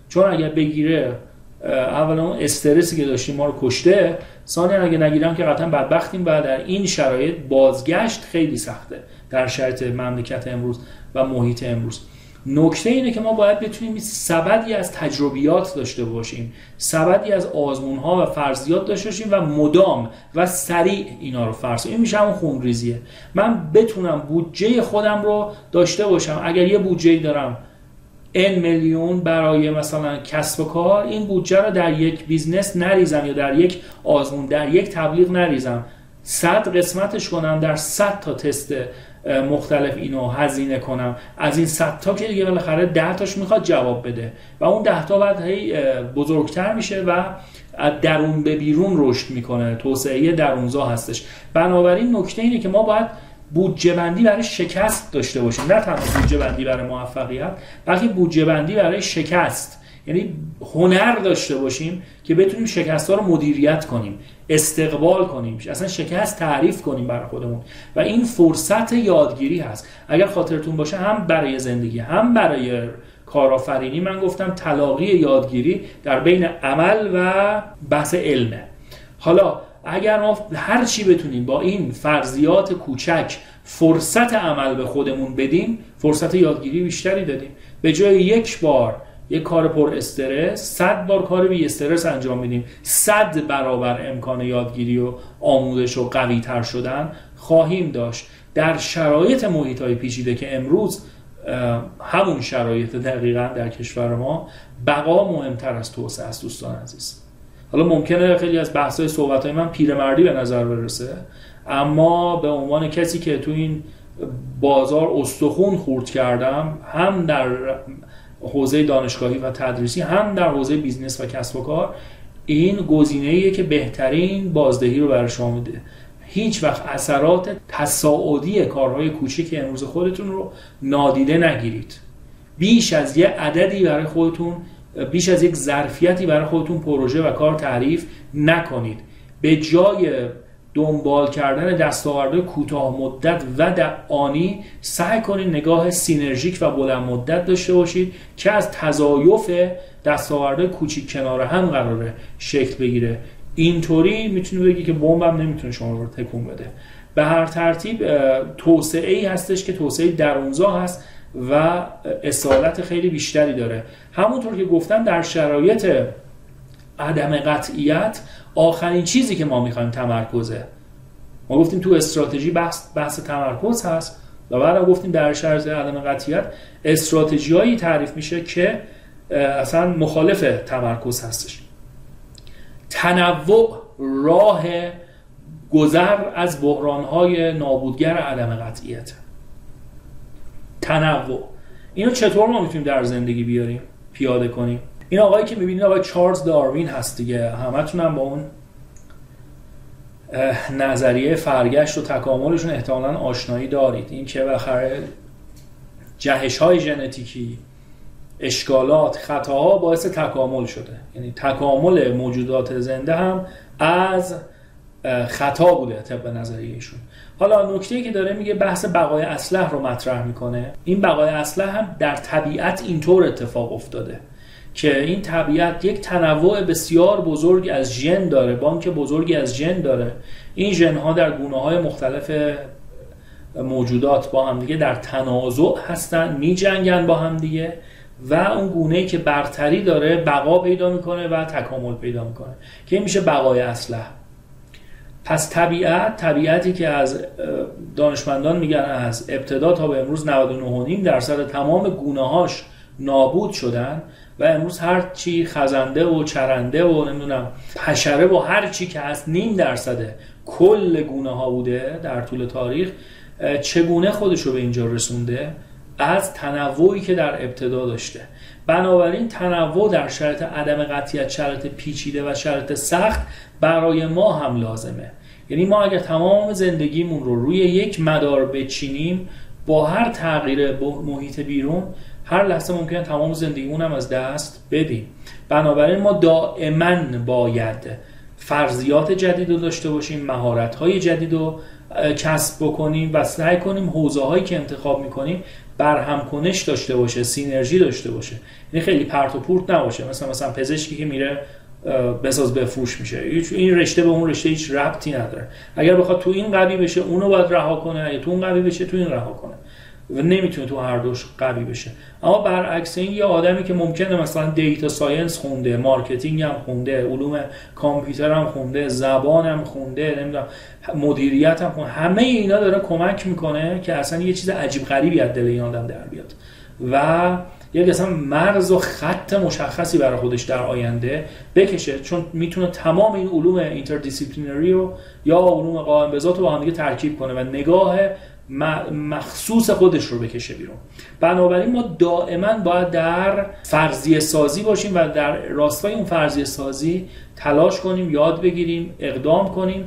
چون اگر بگیره اولا اون استرسی که داشتیم ما رو کشته ثانیا اگه نگیرم که قطعا بدبختیم و در این شرایط بازگشت خیلی سخته در شرایط مملکت امروز و محیط امروز. نکته اینه که ما باید بتونیم سبدی از تجربیات داشته باشیم سبدی از آزمون ها و فرضیات داشته باشیم و مدام و سریع اینا رو فرض این میشه همون خونریزیه. من بتونم بودجه خودم رو داشته باشم. اگر یه بودجه دارم n میلیون برای مثلا کسب و کار این بودجه رو در یک business نریزم یا در یک آزمون در یک تبلیغ نریزم. صد قسمتش کنم در صد تا تست مختلف اینو هزینه کنم. از این صد تا که دیگه بالاخره ده تاش می‌خواد جواب بده. و اون ده تا بعد هی بزرگتر میشه و درون به بیرون رشد می‌کنه. توسعه درونزا هستش. بنابراین نکته اینه که ما باید بودجه بندی برای شکست داشته باشیم. نه تنها بودجه بندی برای موفقیت بلکه بودجه بندی برای شکست. یعنی هنر داشته باشیم که بتونیم شکست ها رو مدیریت کنیم. استقبال کنیم اصلا شکست تعریف کنیم برای خودمون. و این فرصت یادگیری هست. اگر خاطرتون باشه هم برای زندگی هم برای کارآفرینی من گفتم تلاقی یادگیری در بین عمل و بحث علمه حالا اگر ما هر چی بتونیم با این فرضیات کوچک فرصت عمل به خودمون بدیم فرصت یادگیری بیشتری دادیم. به جای یک بار یک کار پر استرس صد بار کار بی استرس انجام میدیم. صد برابر امکان یادگیری و آموزش و قوی تر شدن خواهیم داشت. در شرایط محیط های پیچیده که امروز همون شرایط دقیقا در کشور ما بقا مهمتر از توسعه است دوستان عزیز. حالا ممکنه خیلی از بحث های صحبت های من پیرمردی به نظر برسه اما به عنوان کسی که تو این بازار استخون خورد کردم هم در حوزه دانشگاهی و تدریسی هم در حوزه business و کسب و کار این گزینه‌ایه که بهترین بازدهی رو برای شما میده. هیچ وقت اثرات تصاعدی کارهای کوچیک امروز خودتون رو نادیده نگیرید. بیش از یه عددی برای خودتون بیش از یک ظرفیتی برای خودتون پروژه و کار تعریف نکنید. به جای دنبال کردن دستاوردهای کوتاه مدت و در آنی سعی کنید نگاه سینرژیک و بلند مدت داشته باشید که از تضایف دستاوردهای کوچیک کنار هم قراره شکل بگیره. اینطوری می‌تونی بگی که بمبم نمی‌تونه شما رو تکون بده. به هر ترتیب توسعه ای هستش که توسعه درونزا هست و اصالت خیلی بیشتری داره. همونطور که گفتم در شرایط عدم قطعیت آخرین چیزی که ما می‌خوایم تمرکزه. ما گفتیم تو استراتژی بحث, بحث تمرکز هست و بعد گفتیم در شرایط عدم قطعیت استراتژی تعریف میشه که اصلا مخالف تمرکز هستش. تنوع راه گذر از بحرانهای نابودگر عدم قطعیت. تنوع. اینو چطور ما می‌تونیم در زندگی بیاریم؟ پیاده کنیم؟ این آقایی که می‌بینید آقای چارلز داروین هست دیگه. همتون هم با اون نظریه فرگشت و تکاملشون احتمالا آشنایی دارید. این که بخره جهش های ژنتیکی اشکالات خطاها باعث تکامل شده. یعنی تکامل موجودات زنده هم از خطا بوده طبق نظریه ایشون حالا نکته که داره میگه بحث بقای اسلح رو مطرح می‌کنه. این بقای اسلح هم در طبیعت اینطور اتفاق افتاده. که این طبیعت یک تنوع بسیار بزرگ از ژن داره بانک بزرگی از ژن داره. این ژن ها در گونه های مختلف موجودات با هم دیگه در تنازع هستن می جنگن با هم دیگه و اون گونه ای که برتری داره بقا پیدا می‌کنه و تکامل پیدا می‌کنه که این میشه بقای اسلح پس طبیعت طبیعتی که از دانشمندان میگن از ابتدا تا به امروز 99.5 درصد تمام گونه هاش نابود شدن و امروز هر چی خزنده و چرنده و نمی‌دونم حشره و هر چی که هست نیم درصده کل گونه ها بوده در طول تاریخ چگونه خودش رو به اینجا رسونده؟ از تنوعی که در ابتدا داشته. بنابراین تنوع در شرط عدم قطعیت شرط پیچیده و شرط سخت برای ما هم لازمه. یعنی ما اگر تمام زندگیمون رو روی یک مدار بچینیم با هر تغییر محیط بیرون هر لحظه ممکنه تمام زندگیمون هم از دست بدیم بنابراین ما دائما باید فرضیات جدید رو داشته باشیم مهارت های جدید رو کسب بکنیم و سعی کنیم حوزه هایی که انتخاب می‌کنیم برهم کنش داشته باشه سینرژی داشته باشه. یعنی خیلی پرت و پورت نباشه. مثلا مثلا پزشکی که میره بساز بفروش میشه. این رشته به اون رشته هیچ ربطی نداره. اگر بخواد تو این قوی بشه اونو باید رها کنه. اگه تو اون قوی بشه تو این رها کنه. و نمی‌تونه تو هر دوش قوی بشه. اما برعکس این یه آدمی که ممکنه مثلا data science خونده marketing هم خونده علوم کامپیوتر هم خونده زبان هم خونده نمی‌دونم مدیریت هم خونده همه اینا داره کمک می‌کنه که اصلا یه چیز عجیب غریبی از دل این آدم در بیاد. و یک اصلا مرز و خط مشخصی برای خودش در آینده بکشه چون می‌تونه تمام این علوم interdisciplinary رو یا علوم قائم به رو با هم ترکیب کنه و نگاه مخصوص خودش رو بکشه بیرون. بنابراین ما دائما باید در فرضیه سازی باشیم و در راستای اون فرضیه سازی تلاش کنیم یاد بگیریم اقدام کنیم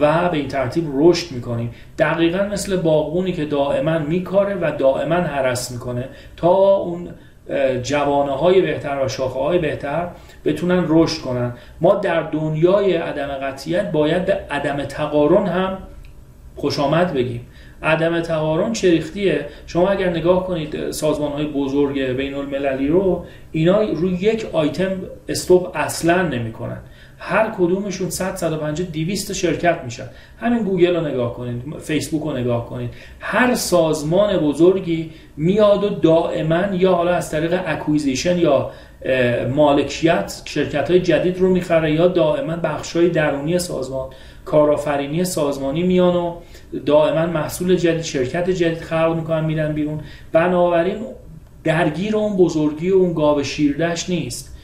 و به این ترتیب رشد می‌کنیم. دقیقا مثل باغبونی که دائما میکاره و دائما حرس می‌کنه تا اون جوانه های بهتر و شاخه های بهتر بتونن رشد کنن. ما در دنیای عدم قطعیت باید به عدم تقارن هم خوش آمد بگیم. عدم تقارن چریختیه شما اگر نگاه کنید سازمان های بزرگ بین المللی رو اینا روی یک آیتم stop اصلا نمی‌کنن. هر کدومشون 100 150 200 شرکت میشن. همین گوگل رو نگاه کنید فیسبوک رو نگاه کنید. هر سازمان بزرگی میاد و دائما یا حالا از طریق acquisition یا مالکیت شرکت های جدید رو می‌خره یا دائما بخش های درونی سازمان کارآفرینی سازمانی میان و دائما محصول جدید شرکت جدید خلق می‌کنن میرن بیرون. بنابراین درگیر اون بزرگی و اون گاو شیردش نیست.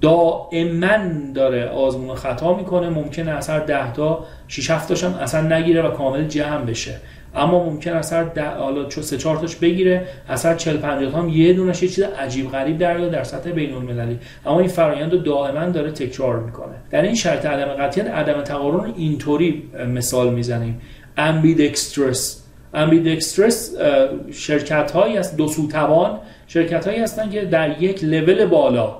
دائما داره آزمون خطا می‌کنه. ممکنه اثر 10 تا 6 7 تاشم اصلا نگیره و کامل جمع بشه. اما ممکن اثر ده حالا چون سه چهار تاش بگیره اثر 40 50 هم یه دونش یه چیز عجیب غریب در در سطح بین المللی اما این فرآیند رو دائما داره تکرار می‌کنه. در این شرط عدم قطعیت عدم تقارن اینطوری مثال می‌زنیم. امبیدکسترس امبیدکسترس شرکت هایی است دو سو توان شرکت هایی هستند که در یک لول بالا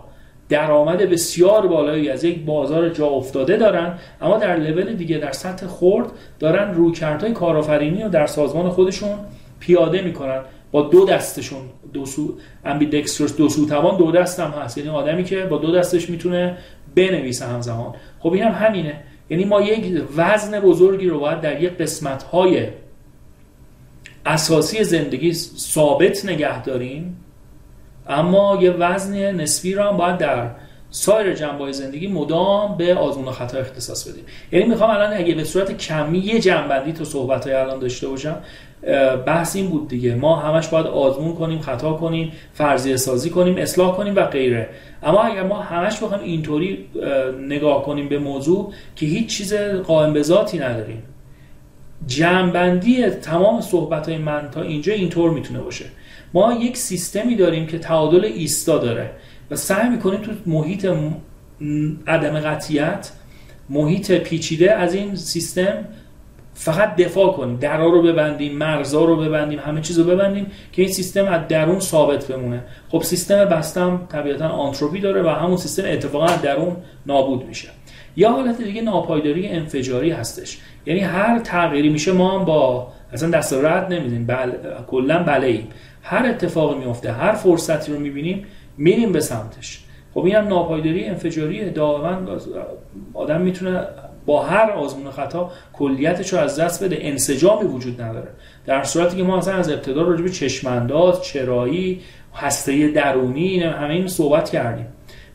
درآمد بسیار بالایی از یک بازار جا افتاده دارن اما در لول دیگه در سطح خرد دارن رویکردهای کارآفرینی رو در سازمان خودشون پیاده می‌کنن. با دو دستشون دو سو امبیدکسترس دو سو توان دو دست هم هست. یعنی آدمی که با دو دستش می‌تونه بنویسه همزمان. خب این هم همینه. یعنی ما یک وزن بزرگی رو باید در یک قسمت های اساسی زندگی ثابت نگه داریم اما یه وزن نسبی رو هم باید در سایر جنبه زندگی مدام به آزمون و خطا اختصاص بدیم. یعنی می‌خوام الان اگه به صورت کمی یه جنبندی تو صحبت های الان داشته باشم بحث این بود دیگه. ما همش باید آزمون کنیم خطا کنیم فرضیه سازی کنیم اصلاح کنیم و غیره. اما اگر ما همش بخوایم اینطوری نگاه کنیم به موضوع که هیچ چیز قائم به ذاتی نداریم. جنبندی تمام صحبت های من تا اینجا اینطور می‌تونه باشه. ما یک سیستمی داریم که تعادل ایستا داره و سعی می‌کنیم تو محیط عدم قطیت محیط پیچیده از این سیستم فقط دفاع کنیم. درا رو ببندیم مرزا رو ببندیم همه چیز رو ببندیم که این سیستم از درون ثابت بمونه. خب سیستم بستم طبیعتا آنتروپی داره و همون سیستم اتفاقا از درون نابود میشه. یا حالت دیگه ناپایداری انفجاری هستش. یعنی هر تغییری میشه ما هم با اصلا دست رد نمیدیم. بل... کلا بله ایم هر اتفاقی میفته هر فرصتی رو می‌بینیم میریم به سمتش. خب این هم ناپایداری انفجاری دائما آدم می‌تونه با هر آزمون خطا کلیتش رو از دست بده. انسجامی وجود نداره. در صورتی که ما اصلا از ابتدا راجع به چشمانداز چرایی هسته درونی همه این صحبت کردیم.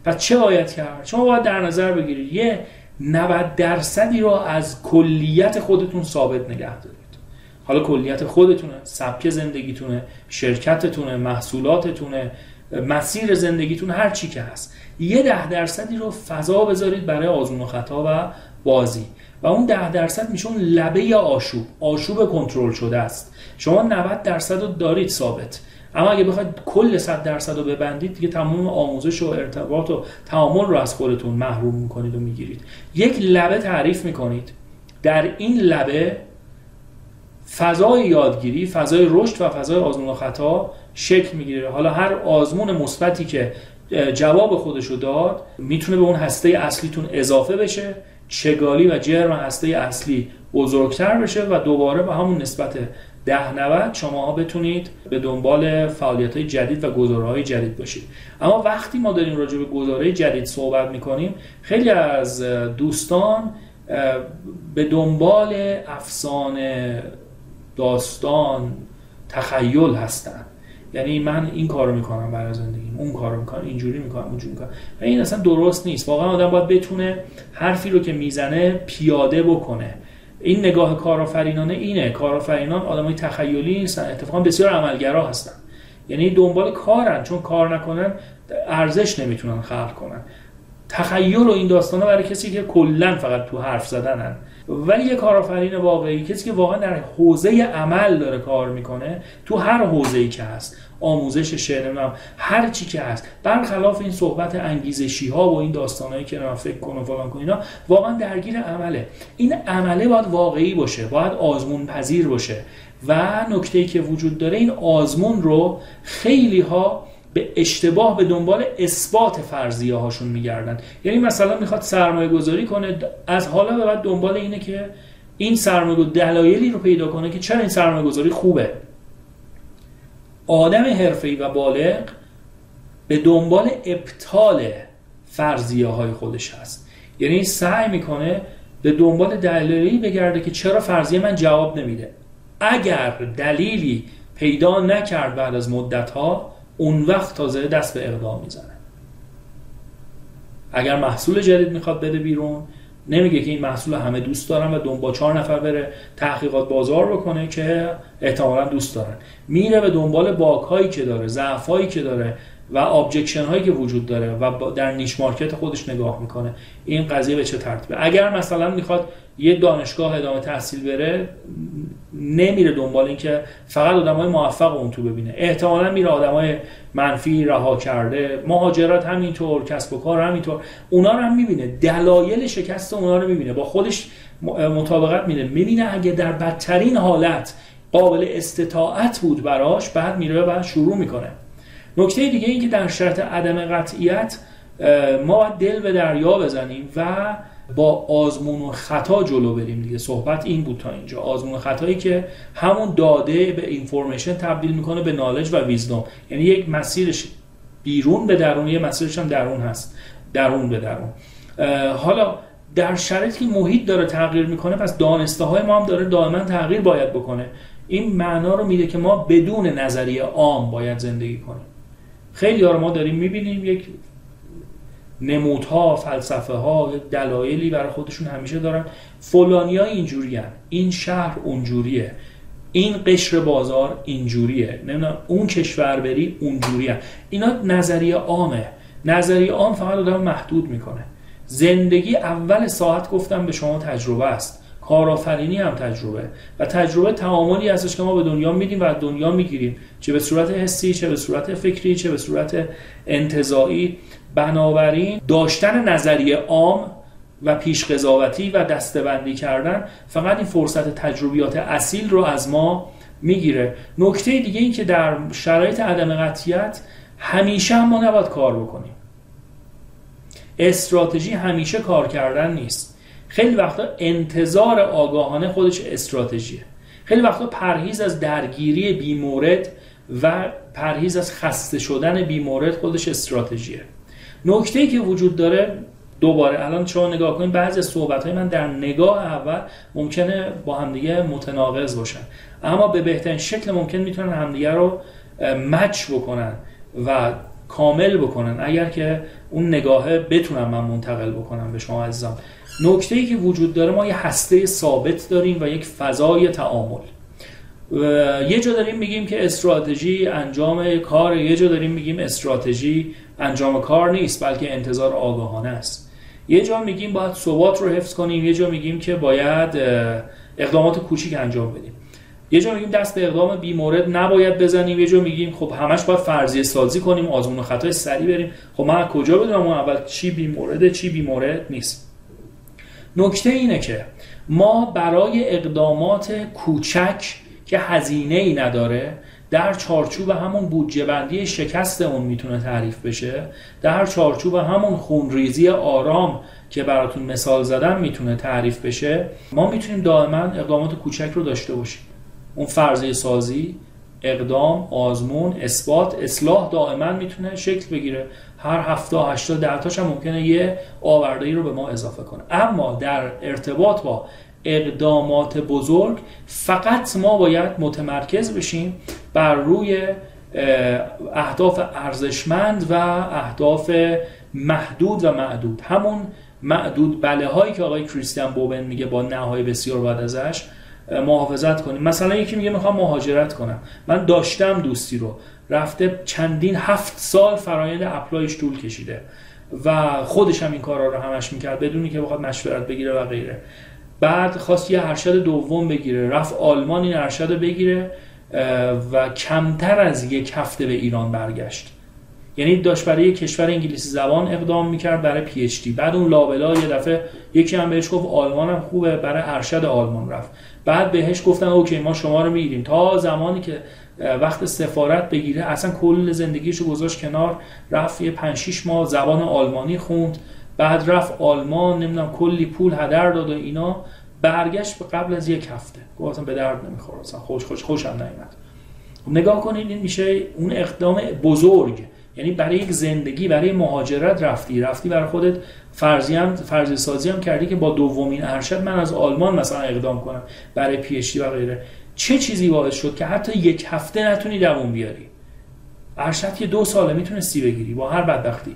پس چه باید کرد؟ شما باید در نظر بگیرید. یه 90 درصدی رو از کلیت خودتون ثابت نگه دارید. حالا کلیت خودتونه سبک زندگیتونه شرکتتونه محصولاتتونه مسیر زندگیتون هر چی که هست. یه ده درصدی رو فضا بذارید برای آزمون و خطا و بازی. و اون ده درصد میشه اون لبه آشوب. آشوب کنترل شده است. شما 90 درصد رو دارید ثابت. اما اگه بخواید کل 100 درصد رو ببندید دیگه تمام آموزش و ارتباط و تعامل رو از خودتون محروم می‌کنید و می‌گیرید. یک لبه تعریف می‌کنید. در این لبه فضای یادگیری فضای رشد و فضای آزمون و خطا شکل می‌گیره. حالا هر آزمون مثبتی که جواب خودش رو داد می‌تونه به اون هسته اصلیتون اضافه بشه. چگالی و جرم هسته اصلی بزرگتر بشه و دوباره به همون نسبت ده نوت شما بتونید به دنبال فعالیت های جدید و گزاره های جدید باشید. اما وقتی ما داریم راجع به گزاره جدید صحبت می‌کنیم خیلی از دوستان به دنبال افسانه داستان تخیل هستن. یعنی من این کارو می‌کنم برای زندگیم اون کارو می‌کنم اینجوری می‌کنم اونجوری می‌کنم. و این اصلا درست نیست. واقعا آدم باید بتونه حرفی رو که می‌زنه پیاده بکنه. این نگاه کارآفرینانه اینه. کارآفرینان آدمای تخیلی نیستن. اتفاقا بسیار عملگرا هستن. یعنی دنبال کارن. چون کار نکنن ارزش نمی‌تونن خلق کنن. تخیل و این داستانه برای کسی که کلا فقط تو حرف زدنن. ولی یه کارآفرین واقعی کسی که واقعا در حوزه عمل داره کار می‌کنه تو هر حوزه‌ای که هست آموزش شعر نمی‌دونم هر چی که هست برخلاف این صحبت انگیزشی ها و این داستانهایی که فکر کنم فلان کن اینا واقعا درگیر عمله. این عمله باید واقعی باشه باید آزمون پذیر باشه. و نکته که وجود داره این آزمون رو خیلی ها به اشتباه به دنبال اثبات فرضیه هاشون میگردن. یعنی مثلا می‌خواد سرمایه گذاری کنه از حالا به بعد دنبال اینه که این سرمایه دلایلی رو پیدا کنه که چرا این سرمایه گذاری خوبه. آدم حرفه‌ای و بالغ به دنبال ابطال فرضیه های خودش هست. یعنی سعی می‌کنه به دنبال دلایلی بگرده که چرا فرضیه من جواب نمیده. اگر دلیلی پیدا نکرد بعد از مدت ها اون وقت تازه دست به اقدام می‌زنه. اگر محصول جدید می‌خواد بده بیرون نمیگه که این محصول همه دوست دارن و دنبال چهار نفر بره تحقیقات بازار بکنه که احتمالا دوست دارن. میره به دنبال bug هایی که داره ضعف هایی که داره و objection هایی که وجود داره و در niche market خودش نگاه می‌کنه این قضیه به چه ترتیبه؟ اگر مثلا می‌خواد یه دانشگاه ادامه تحصیل بره نمیره دنبال اینکه فقط آدمای موفق اون تو ببینه. احتمالا میره آدمای منفی رها کرده مهاجرت همینطور کسب و کار همینطور. اونا رو هم می‌بینه. دلایل شکست اونا رو می‌بینه. با خودش مطابقت میده. می‌بینه اگه در بدترین حالت قابل استطاعت بود براش بعد میره و شروع می‌کنه. نکته دیگه این که در شرط عدم قطعیت ما دل به دریا بزنیم و با آزمون و خطا جلو بریم دیگه. صحبت این بود تا اینجا. آزمون و خطایی که همون داده به اینفورمیشن تبدیل می‌کنه به نالج و ویزدوم یعنی یک مسیرش بیرون به درون یه مسیرش هم درون هست. درون به درون. حالا در شرایطی که محیط داره تغییر می‌کنه پس دانسته های ما هم داره دائما تغییر باید بکنه. این معنا رو میده که ما بدون نظریه عام باید زندگی کنیم. خیلی ها ما داریم می‌بینیم یک نمودها فلسفه ها دلایلی برای خودشون همیشه دارن. فلانی ها اینجوری این شهر اونجوریه. این قشر بازار اینجوریه. نمی‌دونم اون کشور بری اونجوریه. اینا نظریه عامه. نظریه عام فقط آدم محدود می‌کنه. زندگی اول ساعت گفتم به شما تجربه است. کارآفرینی هم تجربه. و تجربه تعاملی هستش که ما به دنیا میدیم و دنیا می‌گیریم. چه به صورت حسی چه به صورت فکری چه به صورت انتظایی بنابراین داشتن نظریه عام و پیش قضاوتی و دستبندی کردن فقط این فرصت تجربیات اصیل رو از ما می‌گیره. نکته دیگه این که در شرایط عدم قطیت همیشه هم ما نباید کار بکنیم. استراتژی همیشه کار کردن نیست. خیلی وقتا انتظار آگاهانه خودش استراتژیه. خیلی وقتا پرهیز از درگیری بیمورد و پرهیز از خسته شدن بیمورد خودش استراتژیه. نکته ای که وجود داره دوباره الان شما نگاه کنید بعضی از صحبت های من در نگاه اول ممکنه با همدیگه متناقض باشن. اما به بهترین شکل ممکن می‌تونن همدیگه رو مچ بکنن و کامل بکنن. اگر که اون نگاهه بتونم من منتقل بکنم به شما عزیزان. نکته ای که وجود داره ما یه هسته ثابت داریم و یک فضای تعامل. یه جا داریم میگیم که استراتژی انجام کار یه جا داریم میگیم استراتژی انجام کار نیست بلکه انتظار آگاهانه است. یه جا میگیم باید ثبات رو حفظ کنیم یه جا میگیم که باید اقدامات کوچیک انجام بدیم. یه جا میگیم دست به اقدام بی مورد نباید بزنیم یه جا میگیم خب همش باید فرضیه سازی کنیم آزمون و خطای سریع بریم. خب من کجا بدونم اول چی بی مورده چی بی مورد نیست؟ نکته اینه که ما برای اقدامات کوچک که هزینه ای نداره در چارچوب همون بودجه بندی شکست اون می‌تونه تعریف بشه. در چارچوب همون خونریزی آرام که براتون مثال زدم می‌تونه تعریف بشه. ما می‌تونیم دائما اقدامات کوچک رو داشته باشیم. اون فرضیه سازی اقدام آزمون اثبات اصلاح دائما می‌تونه شکل بگیره. هر هفته 80 ده تاش هم ممکنه یه آوردهی رو به ما اضافه کنه. اما در ارتباط با اقدامات بزرگ فقط ما باید متمرکز بشیم بر روی اهداف ارزشمند و اهداف محدود و معدود. همون معدود بله هایی که آقای کریستیان بوبن میگه با نهای بسیار بعد ازش محافظت کنیم. مثلا یکی میگه می‌خوام مهاجرت کنم. من داشتم دوستی رو. رفته چندین هفت سال فرایند اپلایش طول کشیده و خودش هم این کارا رو همش می‌کرد بدونی که بخواد مشورت بگیره و غیره. بعد خواست یه ارشد دوم بگیره. رفت آلمان این ارشد بگیره و کمتر از یک هفته به ایران برگشت. یعنی داشت برای کشور انگلیسی زبان اقدام می‌کرد برای PhD بعد اون لابلا یه دفعه یکی هم بهش گفت آلمان هم خوبه برای ارشد آلمان رفت. بعد بهش گفتن OK ما شما رو می‌گیریم. تا زمانی که وقت سفارت بگیره. اصلا کل زندگیشو گذاشت کنار. رفت یه 5 6 ماه زبان آلمانی خوند. بعد رفت آلمان نمی‌دونم کلی پول هدر داد و اینا. برگشت به قبل از یک هفته. گفت اصلا به درد نمی‌خوره. اصلا خوش خوش خوشم نیومد. خب نگاه کنید این میشه اون اقدام بزرگ. یعنی برای یک زندگی برای مهاجرت رفتی. رفتی برای خودت فرضی هم فرضی سازی هم کردی که با دومین ارشد من از آلمان مثلا اقدام کنم. برای پی و غیره. چه چیزی باعث شد که حتی یک هفته نتونی دووم بیاری؟ ارشد که دو ساله می‌تونستی بگیری با هر بدبختی.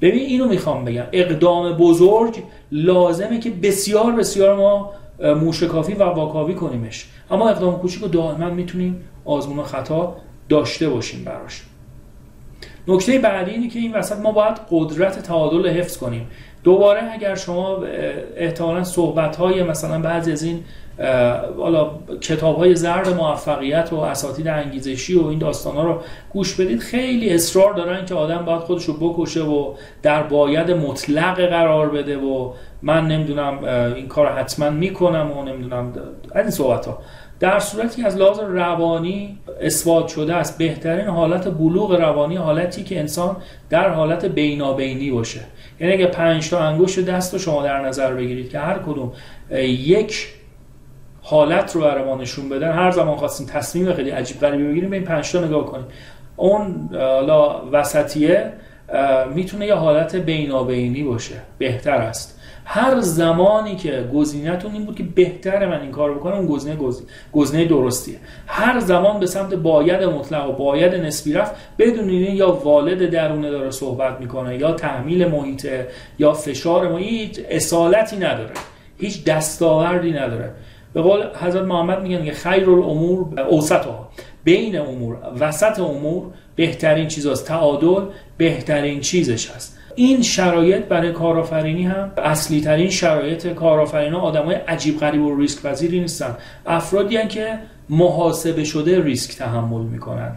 ببین اینو می‌خوام بگم. اقدام بزرگ لازمه که بسیار بسیار ما موشکافی و واکاوی کنیمش. اما اقدام کوچیک رو دائما می‌تونیم آزمون و خطا داشته باشیم براش. نکته بعدی اینه که این وسط ما باید قدرت تعادل حفظ کنیم. دوباره اگر شما احتمالا صحبت های مثلا بعضی از این حالا کتاب های زرد موفقیت و اساتید انگیزشی و این داستان ها رو گوش بدید. خیلی اصرار دارن که آدم باید خودش رو بکشه و در باید مطلق قرار بده و من نمی‌دونم این کار حتما می‌کنم و نمی‌دونم از این صحبت ها در صورتی از لحاظ روانی اثبات شده است بهترین حالت بلوغ روانی حالتی که انسان در حالت بینابینی باشه. یعنی اگه پنج تا انگشت دست رو شما در نظر بگیرید که هر کدوم یک حالت رو برای ما نشون بدن هر زمان خواستیم تصمیم خیلی عجیب غریبی بگیریم به این پنج نگاه کنیم اون حالا وسطیه می‌تونه یه حالت بینابینی باشه بهتر است. هر زمانی که گزینهتون این بود که بهتر من این کار بکنم اون گزینه گزینه درستیه. هر زمان به سمت باید مطلق و باید نسبی رفت بدون یا والد درونه داره صحبت می‌کنه یا تحمیل محیطه یا فشار محیط اصالتی نداره. هیچ دستاوردی نداره. به قول حضرت محمد میگن که خیر الامور اوسطها. بین امور وسط امور بهترین چیز هست تعادل بهترین چیزش هست. این شرایط برای کارآفرینی هم اصلی ترین شرایط کارآفرین ها آدم های عجیب غریب و ریسک پذیری نیستن. افرادی هن که محاسبه شده ریسک تحمل می‌کنن.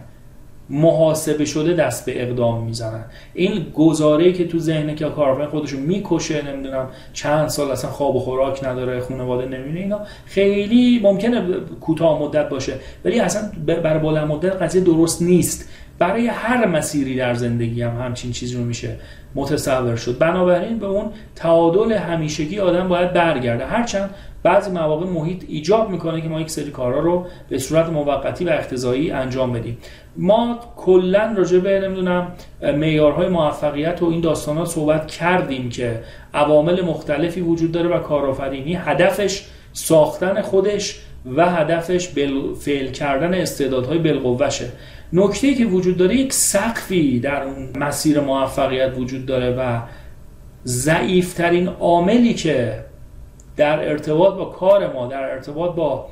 محاسبه شده دست به اقدام می‌زنن. این گزاره که تو ذهن که کارآفرین خودشو می‌کشه نمی‌دونم چند سال اصلا خواب و خوراک نداره خانواده نمی‌بینه اینا خیلی ممکنه کوتاه مدت باشه ولی اصلا برای بلند مدت قضیه درست نیست. برای هر مسیری در زندگی هم همچین چیزی رو میشه متصور شد. بنابراین به اون تعادل همیشگی آدم باید برگرده. هرچند بعضی مواقع محیط ایجاب می‌کنه که ما یک سری کارا رو به صورت موقتی و اختزایی انجام بدیم. ما کلا راجع به نمی‌دونم معیارهای موفقیت و این داستان ها صحبت کردیم که عوامل مختلفی وجود داره و کارآفرینی هدفش ساختن خودش و هدفش فعل کردن استعدادهای بالقوهشه نکته که وجود داره یک سقفی در اون مسیر موفقیت وجود داره و ضعیفترین عاملی که در ارتباط با کار ما در ارتباط با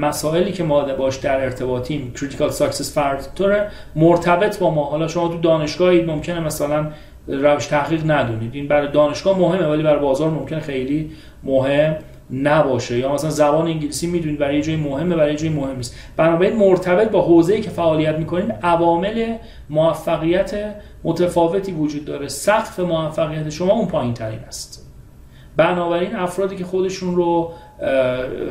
مسائلی که ما باش در ارتباطیم critical success factor مرتبط با ما. حالا شما تو دانشگاهی ممکنه مثلا روش تحقیق ندونید. این برای دانشگاه مهمه ولی برای بازار ممکنه خیلی مهم نباشه. یا مثلا زبان انگلیسی می‌دونید برای جای مهمه برای جای مهم نیست. بنابراین مرتبط با حوزه‌ای که فعالیت می‌کنید عوامل موفقیت متفاوتی وجود داره. سقف موفقیت شما اون پایین ترین است. بنابراین افرادی که خودشون رو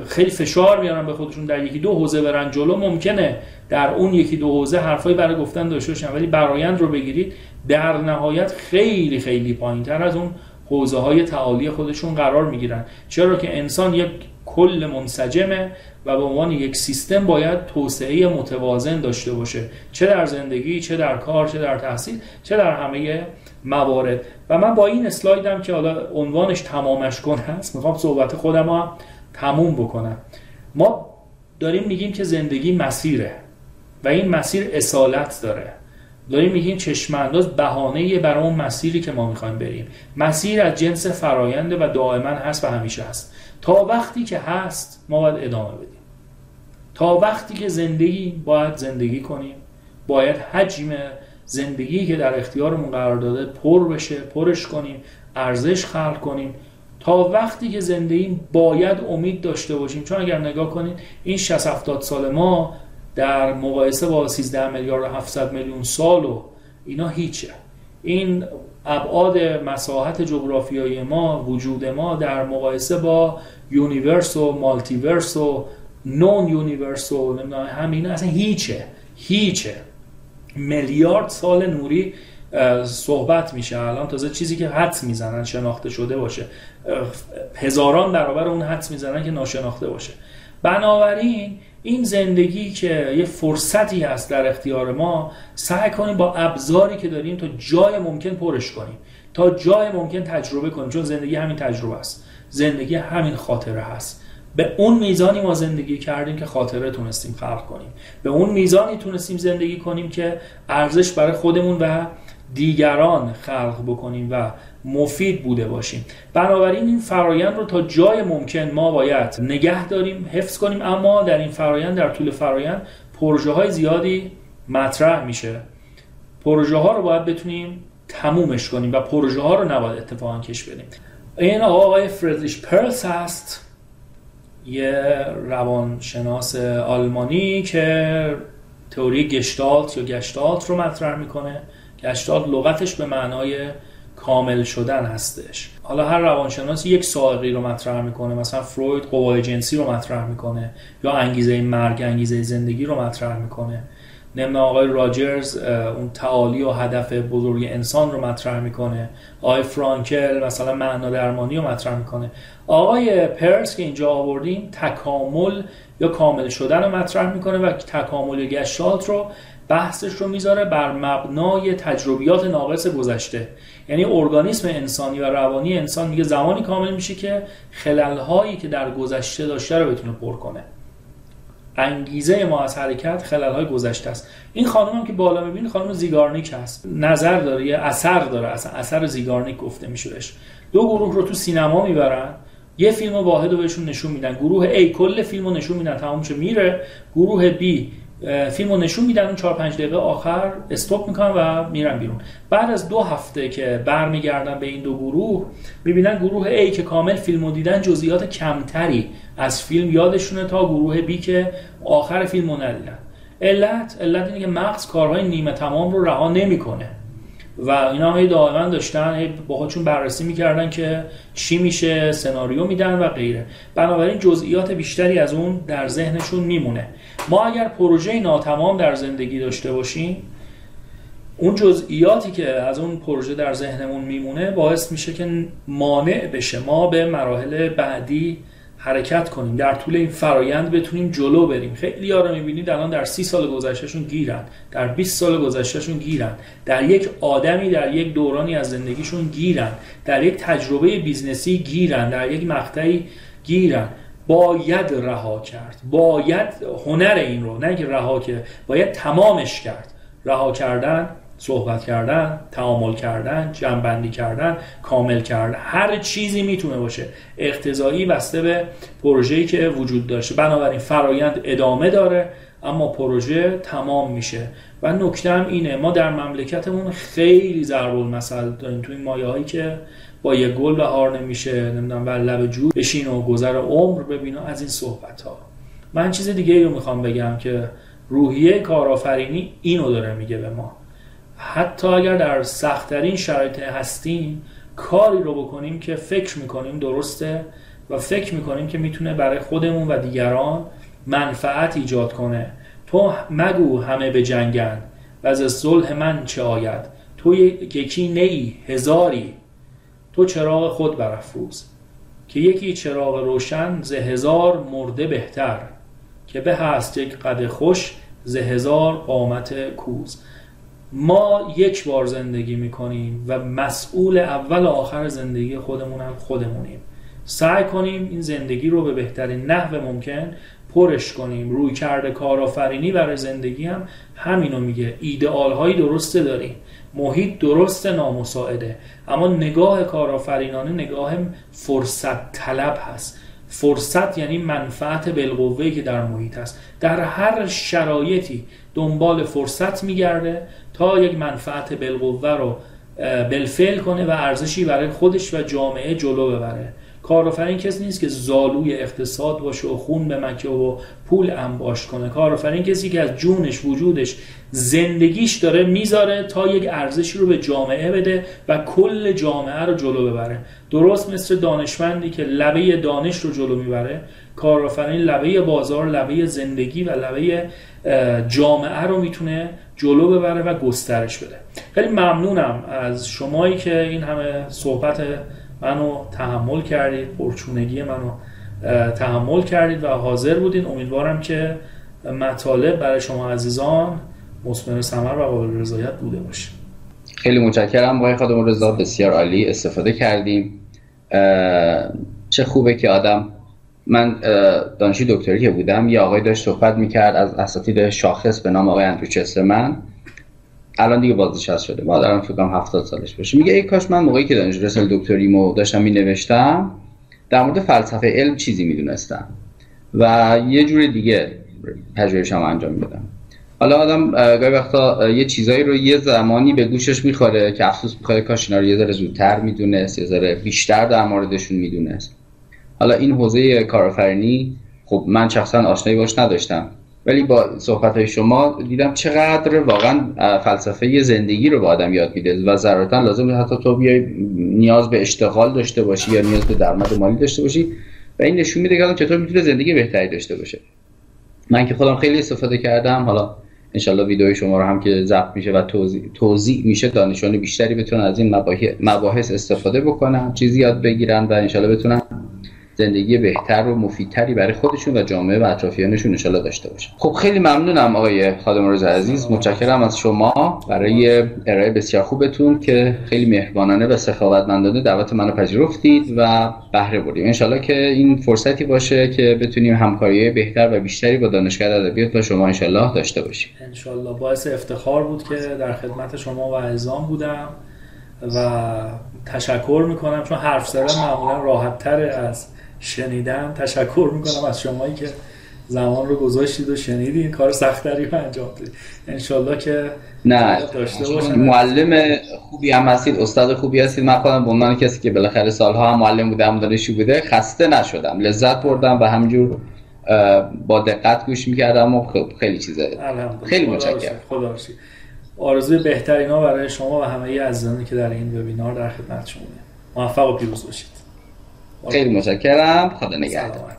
خیلی فشار میارن به خودشون در یکی دو حوزه برن جلو ممکنه در اون یکی دو حوزه حرفایی برای گفتن داشته باشن. ولی برایند رو بگیرید در نهایت خیلی خیلی پایین تر از اون حوزه های تعالی خودشون قرار می‌گیرن. چرا که انسان یک کل منسجمه و به عنوان یک سیستم باید توسعه متوازن داشته باشه. چه در زندگی چه در کار چه در تحصیل چه در همه موارد. و من با این اسلایدم که حالا عنوانش تمامش کن هست می‌خوام صحبت خودم هم تموم بکنم. ما داریم میگیم که زندگی مسیره و این مسیر اصالت داره. داریم میگیم چشم انداز بهانه برای اون مسیری که ما می‌خوایم بریم. مسیر از جنس فراینده و دائما هست و همیشه هست. تا وقتی که هست ما باید ادامه بدیم. تا وقتی که زندگی باید زندگی کنیم. باید حجم زندگی که در اختیارمون قرار داده پر بشه پرش کنیم ارزش خلق کنیم. تا وقتی که زندگی باید امید داشته باشیم. چون اگر نگاه کنید این 60 70 سال ما در مقایسه با 13 میلیارد و 700 میلیون سال و اینا هیچه. این ابعاد مساحت جغرافیایی ما وجود ما در مقایسه با یونیورس و مالتیورس و نون یونیورس و همین اصلا هیچه. هیچه. میلیارد سال نوری صحبت میشه. الان تازه چیزی که حدس می‌زنن شناخته شده باشه. هزاران برابر اون حدس می‌زنن که ناشناخته باشه. بنابراین این زندگی که یه فرصتی هست در اختیار ما سعی کنیم با ابزاری که داریم تا جای ممکن پرش کنیم. تا جای ممکن تجربه کنیم. چون زندگی همین تجربه است. زندگی همین خاطره هست. به اون میزانی ما زندگی کردیم که خاطره تونستیم خلق کنیم. به اون میزانی تونستیم زندگی کنیم که ارزش برای خودمون و دیگران خلق بکنیم و مفید بوده باشیم. بنابراین این فرایند رو تا جای ممکن ما باید نگه داریم حفظ کنیم. اما در این فرایند در طول فرایند پروژه های زیادی مطرح میشه. پروژه ها رو باید بتونیم تمومش کنیم و پروژه ها رو نباید اتفاقا کش بدیم. این آقای فردریش پرلس هست. یه روانشناس آلمانی که تئوری گشتالت یا گشتالت رو مطرح می‌کنه. گشتالت لغتش به معنای کامل شدن هستش. حالا هر روانشناسی یک سائقی رو مطرح می‌کنه. مثلا فروید قوای جنسی رو مطرح می‌کنه یا انگیزه مرگ انگیزه زندگی رو مطرح می‌کنه. نمه آقای راجرز اون تعالی و هدف بزرگ انسان رو مطرح می‌کنه. آقای فرانکل مثلا معنا درمانی رو مطرح می‌کنه. آقای پرس که اینجا آوردیم تکامل یا کامل شدن رو مطرح می‌کنه و تکامل گشتالت رو بحثش رو می‌ذاره بر مبنای تجربیات ناقص گذشته. یعنی ارگانیسم انسانی و روانی انسان میگه زمانی کامل میشه که خلل که در گذشته داشته رو بتونه پر کنه. انگیزه ما از حرکت خلل های گذشته است. این خانم هم که بالا می‌بینید خانم زیگارنیک هست. نظر داره یه اثر داره. اصلا اثر زیگارنیک گفته میشورش دو گروه رو تو سینما می‌برن. یه فیلم واحد رو بهشون نشون میدن. گروه A کل فیلم رو نشون میدن. تمام میره. گروه B فیلم رو نشون میدن. اون 4 5 دقیقه آخر استوب می‌کنن و میرن بیرون. بعد از دو هفته که برمیگردن به این دو گروه می‌بینن گروه A که کامل فیلم رو دیدن جزئیات کمتری. از فیلم یادشونه تا گروه B که آخر فیلم رو ندیدن. علت علت اینه که مغز کارهای نیمه تمام رو رها نمی‌کنه. و اینا هم دائما داشتن با خودشون بررسی می‌کردن که چی میشه سناریو میدن و غیره. بنابراین جزئیات بیشتری از اون در ذهنشون میمونه. ما اگر پروژه ناتمام در زندگی داشته باشیم اون جزئیاتی که از اون پروژه در ذهنمون میمونه باعث میشه که مانع بشه ما به مراحل بعدی حرکت کنیم. در طول این فرایند بتونیم جلو بریم. خیلی ها رو می‌بینید الان در سی سال گذشتهشون گیرن. در 20 سال گذشتهشون گیرن. در یک آدمی در یک دورانی از زندگیشون گیرن. در یک تجربه بیزنسی گیرن. در یک مقطعی گیرن. باید رها کرد. باید هنر این رو نه اینکه رها که باید تمامش کرد. رها کردن صحبت کردن تعامل کردن جنبندی کردن کامل کردن هر چیزی می‌تونه باشه. اقتضایی بسته به پروژه‌ای که وجود داشته. بنابراین فرایند ادامه داره اما پروژه تمام میشه. و نکته هم اینه ما در مملکتمون خیلی ضرب المثل داریم. تو این مایه هایی که با یه گل بهار نمیشه نمی‌دونم بر لب جو بشین و گذر عمر ببین از این صحبت ها من چیز دیگه رو می‌خوام بگم که روحیه کارآفرینی اینو داره میگه به ما. حتی اگر در سختترین شرایط هستیم کاری رو بکنیم که فکر می‌کنیم درسته و فکر می‌کنیم که می‌تونه برای خودمون و دیگران منفعت ایجاد کنه. تو مگو همه به جنگن و از صلح من چه آید؟ تو یکی نی هزاری. تو چراغ خود برافروز. که یکی چراغ روشن ز هزار مرده بهتر. که به هست یک قد خوش ز هزار قامت کوز. ما یک بار زندگی می‌کنیم و مسئول اول و آخر زندگی خودمون هم خودمونیم. سعی کنیم این زندگی رو به بهترین نحو ممکن پرش کنیم. روی کرده کارآفرینی برای زندگی هم همینو میگه. ایدئال هایی درسته داریم. محیط درست نامساعده. اما نگاه کارآفرینانه نگاه فرصت طلب هست. فرصت یعنی منفعت بالقوه که در محیط است در هر شرایطی دنبال فرصت میگرده تا یک منفعت بالقوه رو بالفعل کنه و ارزشی برای خودش و جامعه جلو ببره. کارآفرین کسی نیست که زالوی اقتصاد باشه و خون به مکه و پول انباش کنه. کارآفرین کسی که از جونش وجودش زندگیش داره می‌ذاره تا یک ارزشی رو به جامعه بده و کل جامعه رو جلو ببره. درست مثل دانشمندی که لبه دانش رو جلو می‌بره. کارآفرین لبه بازار لبه زندگی و لبه جامعه رو می‌تونه جلو ببره و گسترش بده. خیلی ممنونم از شمایی که این همه صحبت منو تحمل کردید پرچونگی منو تحمل کردید و حاضر بودین. امیدوارم که مطالب برای شما عزیزان مثمر ثمر و قابل رضایت بوده باشه. خیلی متشکرم. آقای خادم رضا بسیار عالی استفاده کردیم. چه خوبه که آدم من دانشی دکتری که بودم یه آقای داشت صحبت می‌کرد از اساتید شاخص به نام آقای اندرو چسترمن. الان دیگه بازنشسته شده. مادرم فکر کنم 70 سالش باشه. میگه ای کاش من موقعی که دانش رسال دکتریمو داشتم مینوشتم در مورد فلسفه علم چیزی می‌دونستم. و یه جور دیگه پژوهشم انجام میدم. حالا آدم گاهی وقتا یه چیزایی رو یه زمانی به گوشش می‌خوره که افسوس می‌خوره کاش اینا رو یه ذره زودتر می‌دونست یه ذره بیشتر در موردشون می‌دونست. حالا این حوزه کارآفرینی خب من شخصا آشنایی باش نداشتم. ولی با صحبت های شما دیدم چقدر واقعا فلسفه زندگی رو به آدم یاد میده و ضرورتا لازم حتی تو بیای نیاز به اشتغال داشته باشی یا نیاز به درآمد مالی داشته باشی و این نشون میده که چطور می‌تونه زندگی بهتری داشته باشه. من که خودم خیلی استفاده کردم. حالا انشالله ویدیوی شما رو هم که ضبط میشه و توضیح, توضیح میشه دانشان بیشتری بتونن از این مباحث استفاده بکنن چیزی یاد بگیرن و انشالله بتونن زندگی بهتر و مفیدتری برای خودشون و جامعه و اطرافیانشون انشالله داشته باشن. خب خیلی ممنونم آقای خادم روز عزیز. متشکرم از شما برای ارائه بسیار خوبتون که خیلی مهربانانه و سخاوتمندانه دعوت منو پذیرفتید و بهره بردیم. انشالله که این فرصتی باشه که بتونیم همکاری بهتر و بیشتری با دانشگاه ادبیات و شما انشالله داشته باشیم. انشالله. باعث افتخار بود که در خدمت شما و عزیزان بودم و تشکر می‌کنم چون حرف زدن معمولا راحت از شنیدن. تشکر می‌کنم از شمایی که زمان رو گذاشتید و شنیدید کار سختری رو انجام دادید. انشالله که نه. معلم خوبی هم هستید. استاد خوبی هستید. من خودم به عنوان کسی که بالاخره سالها هم معلم بودم دانشجو بوده خسته نشدم. لذت بردم و همجور با دقت گوش می‌کردم و خب خیلی چیزه خیلی متشکرم. خدا آرزوی بهترینا برای شما و همه عزیزانی که در این وبینار در خدمت شما موفق و پیروز باشید. خیلی متشکرم. خدا نگهدار.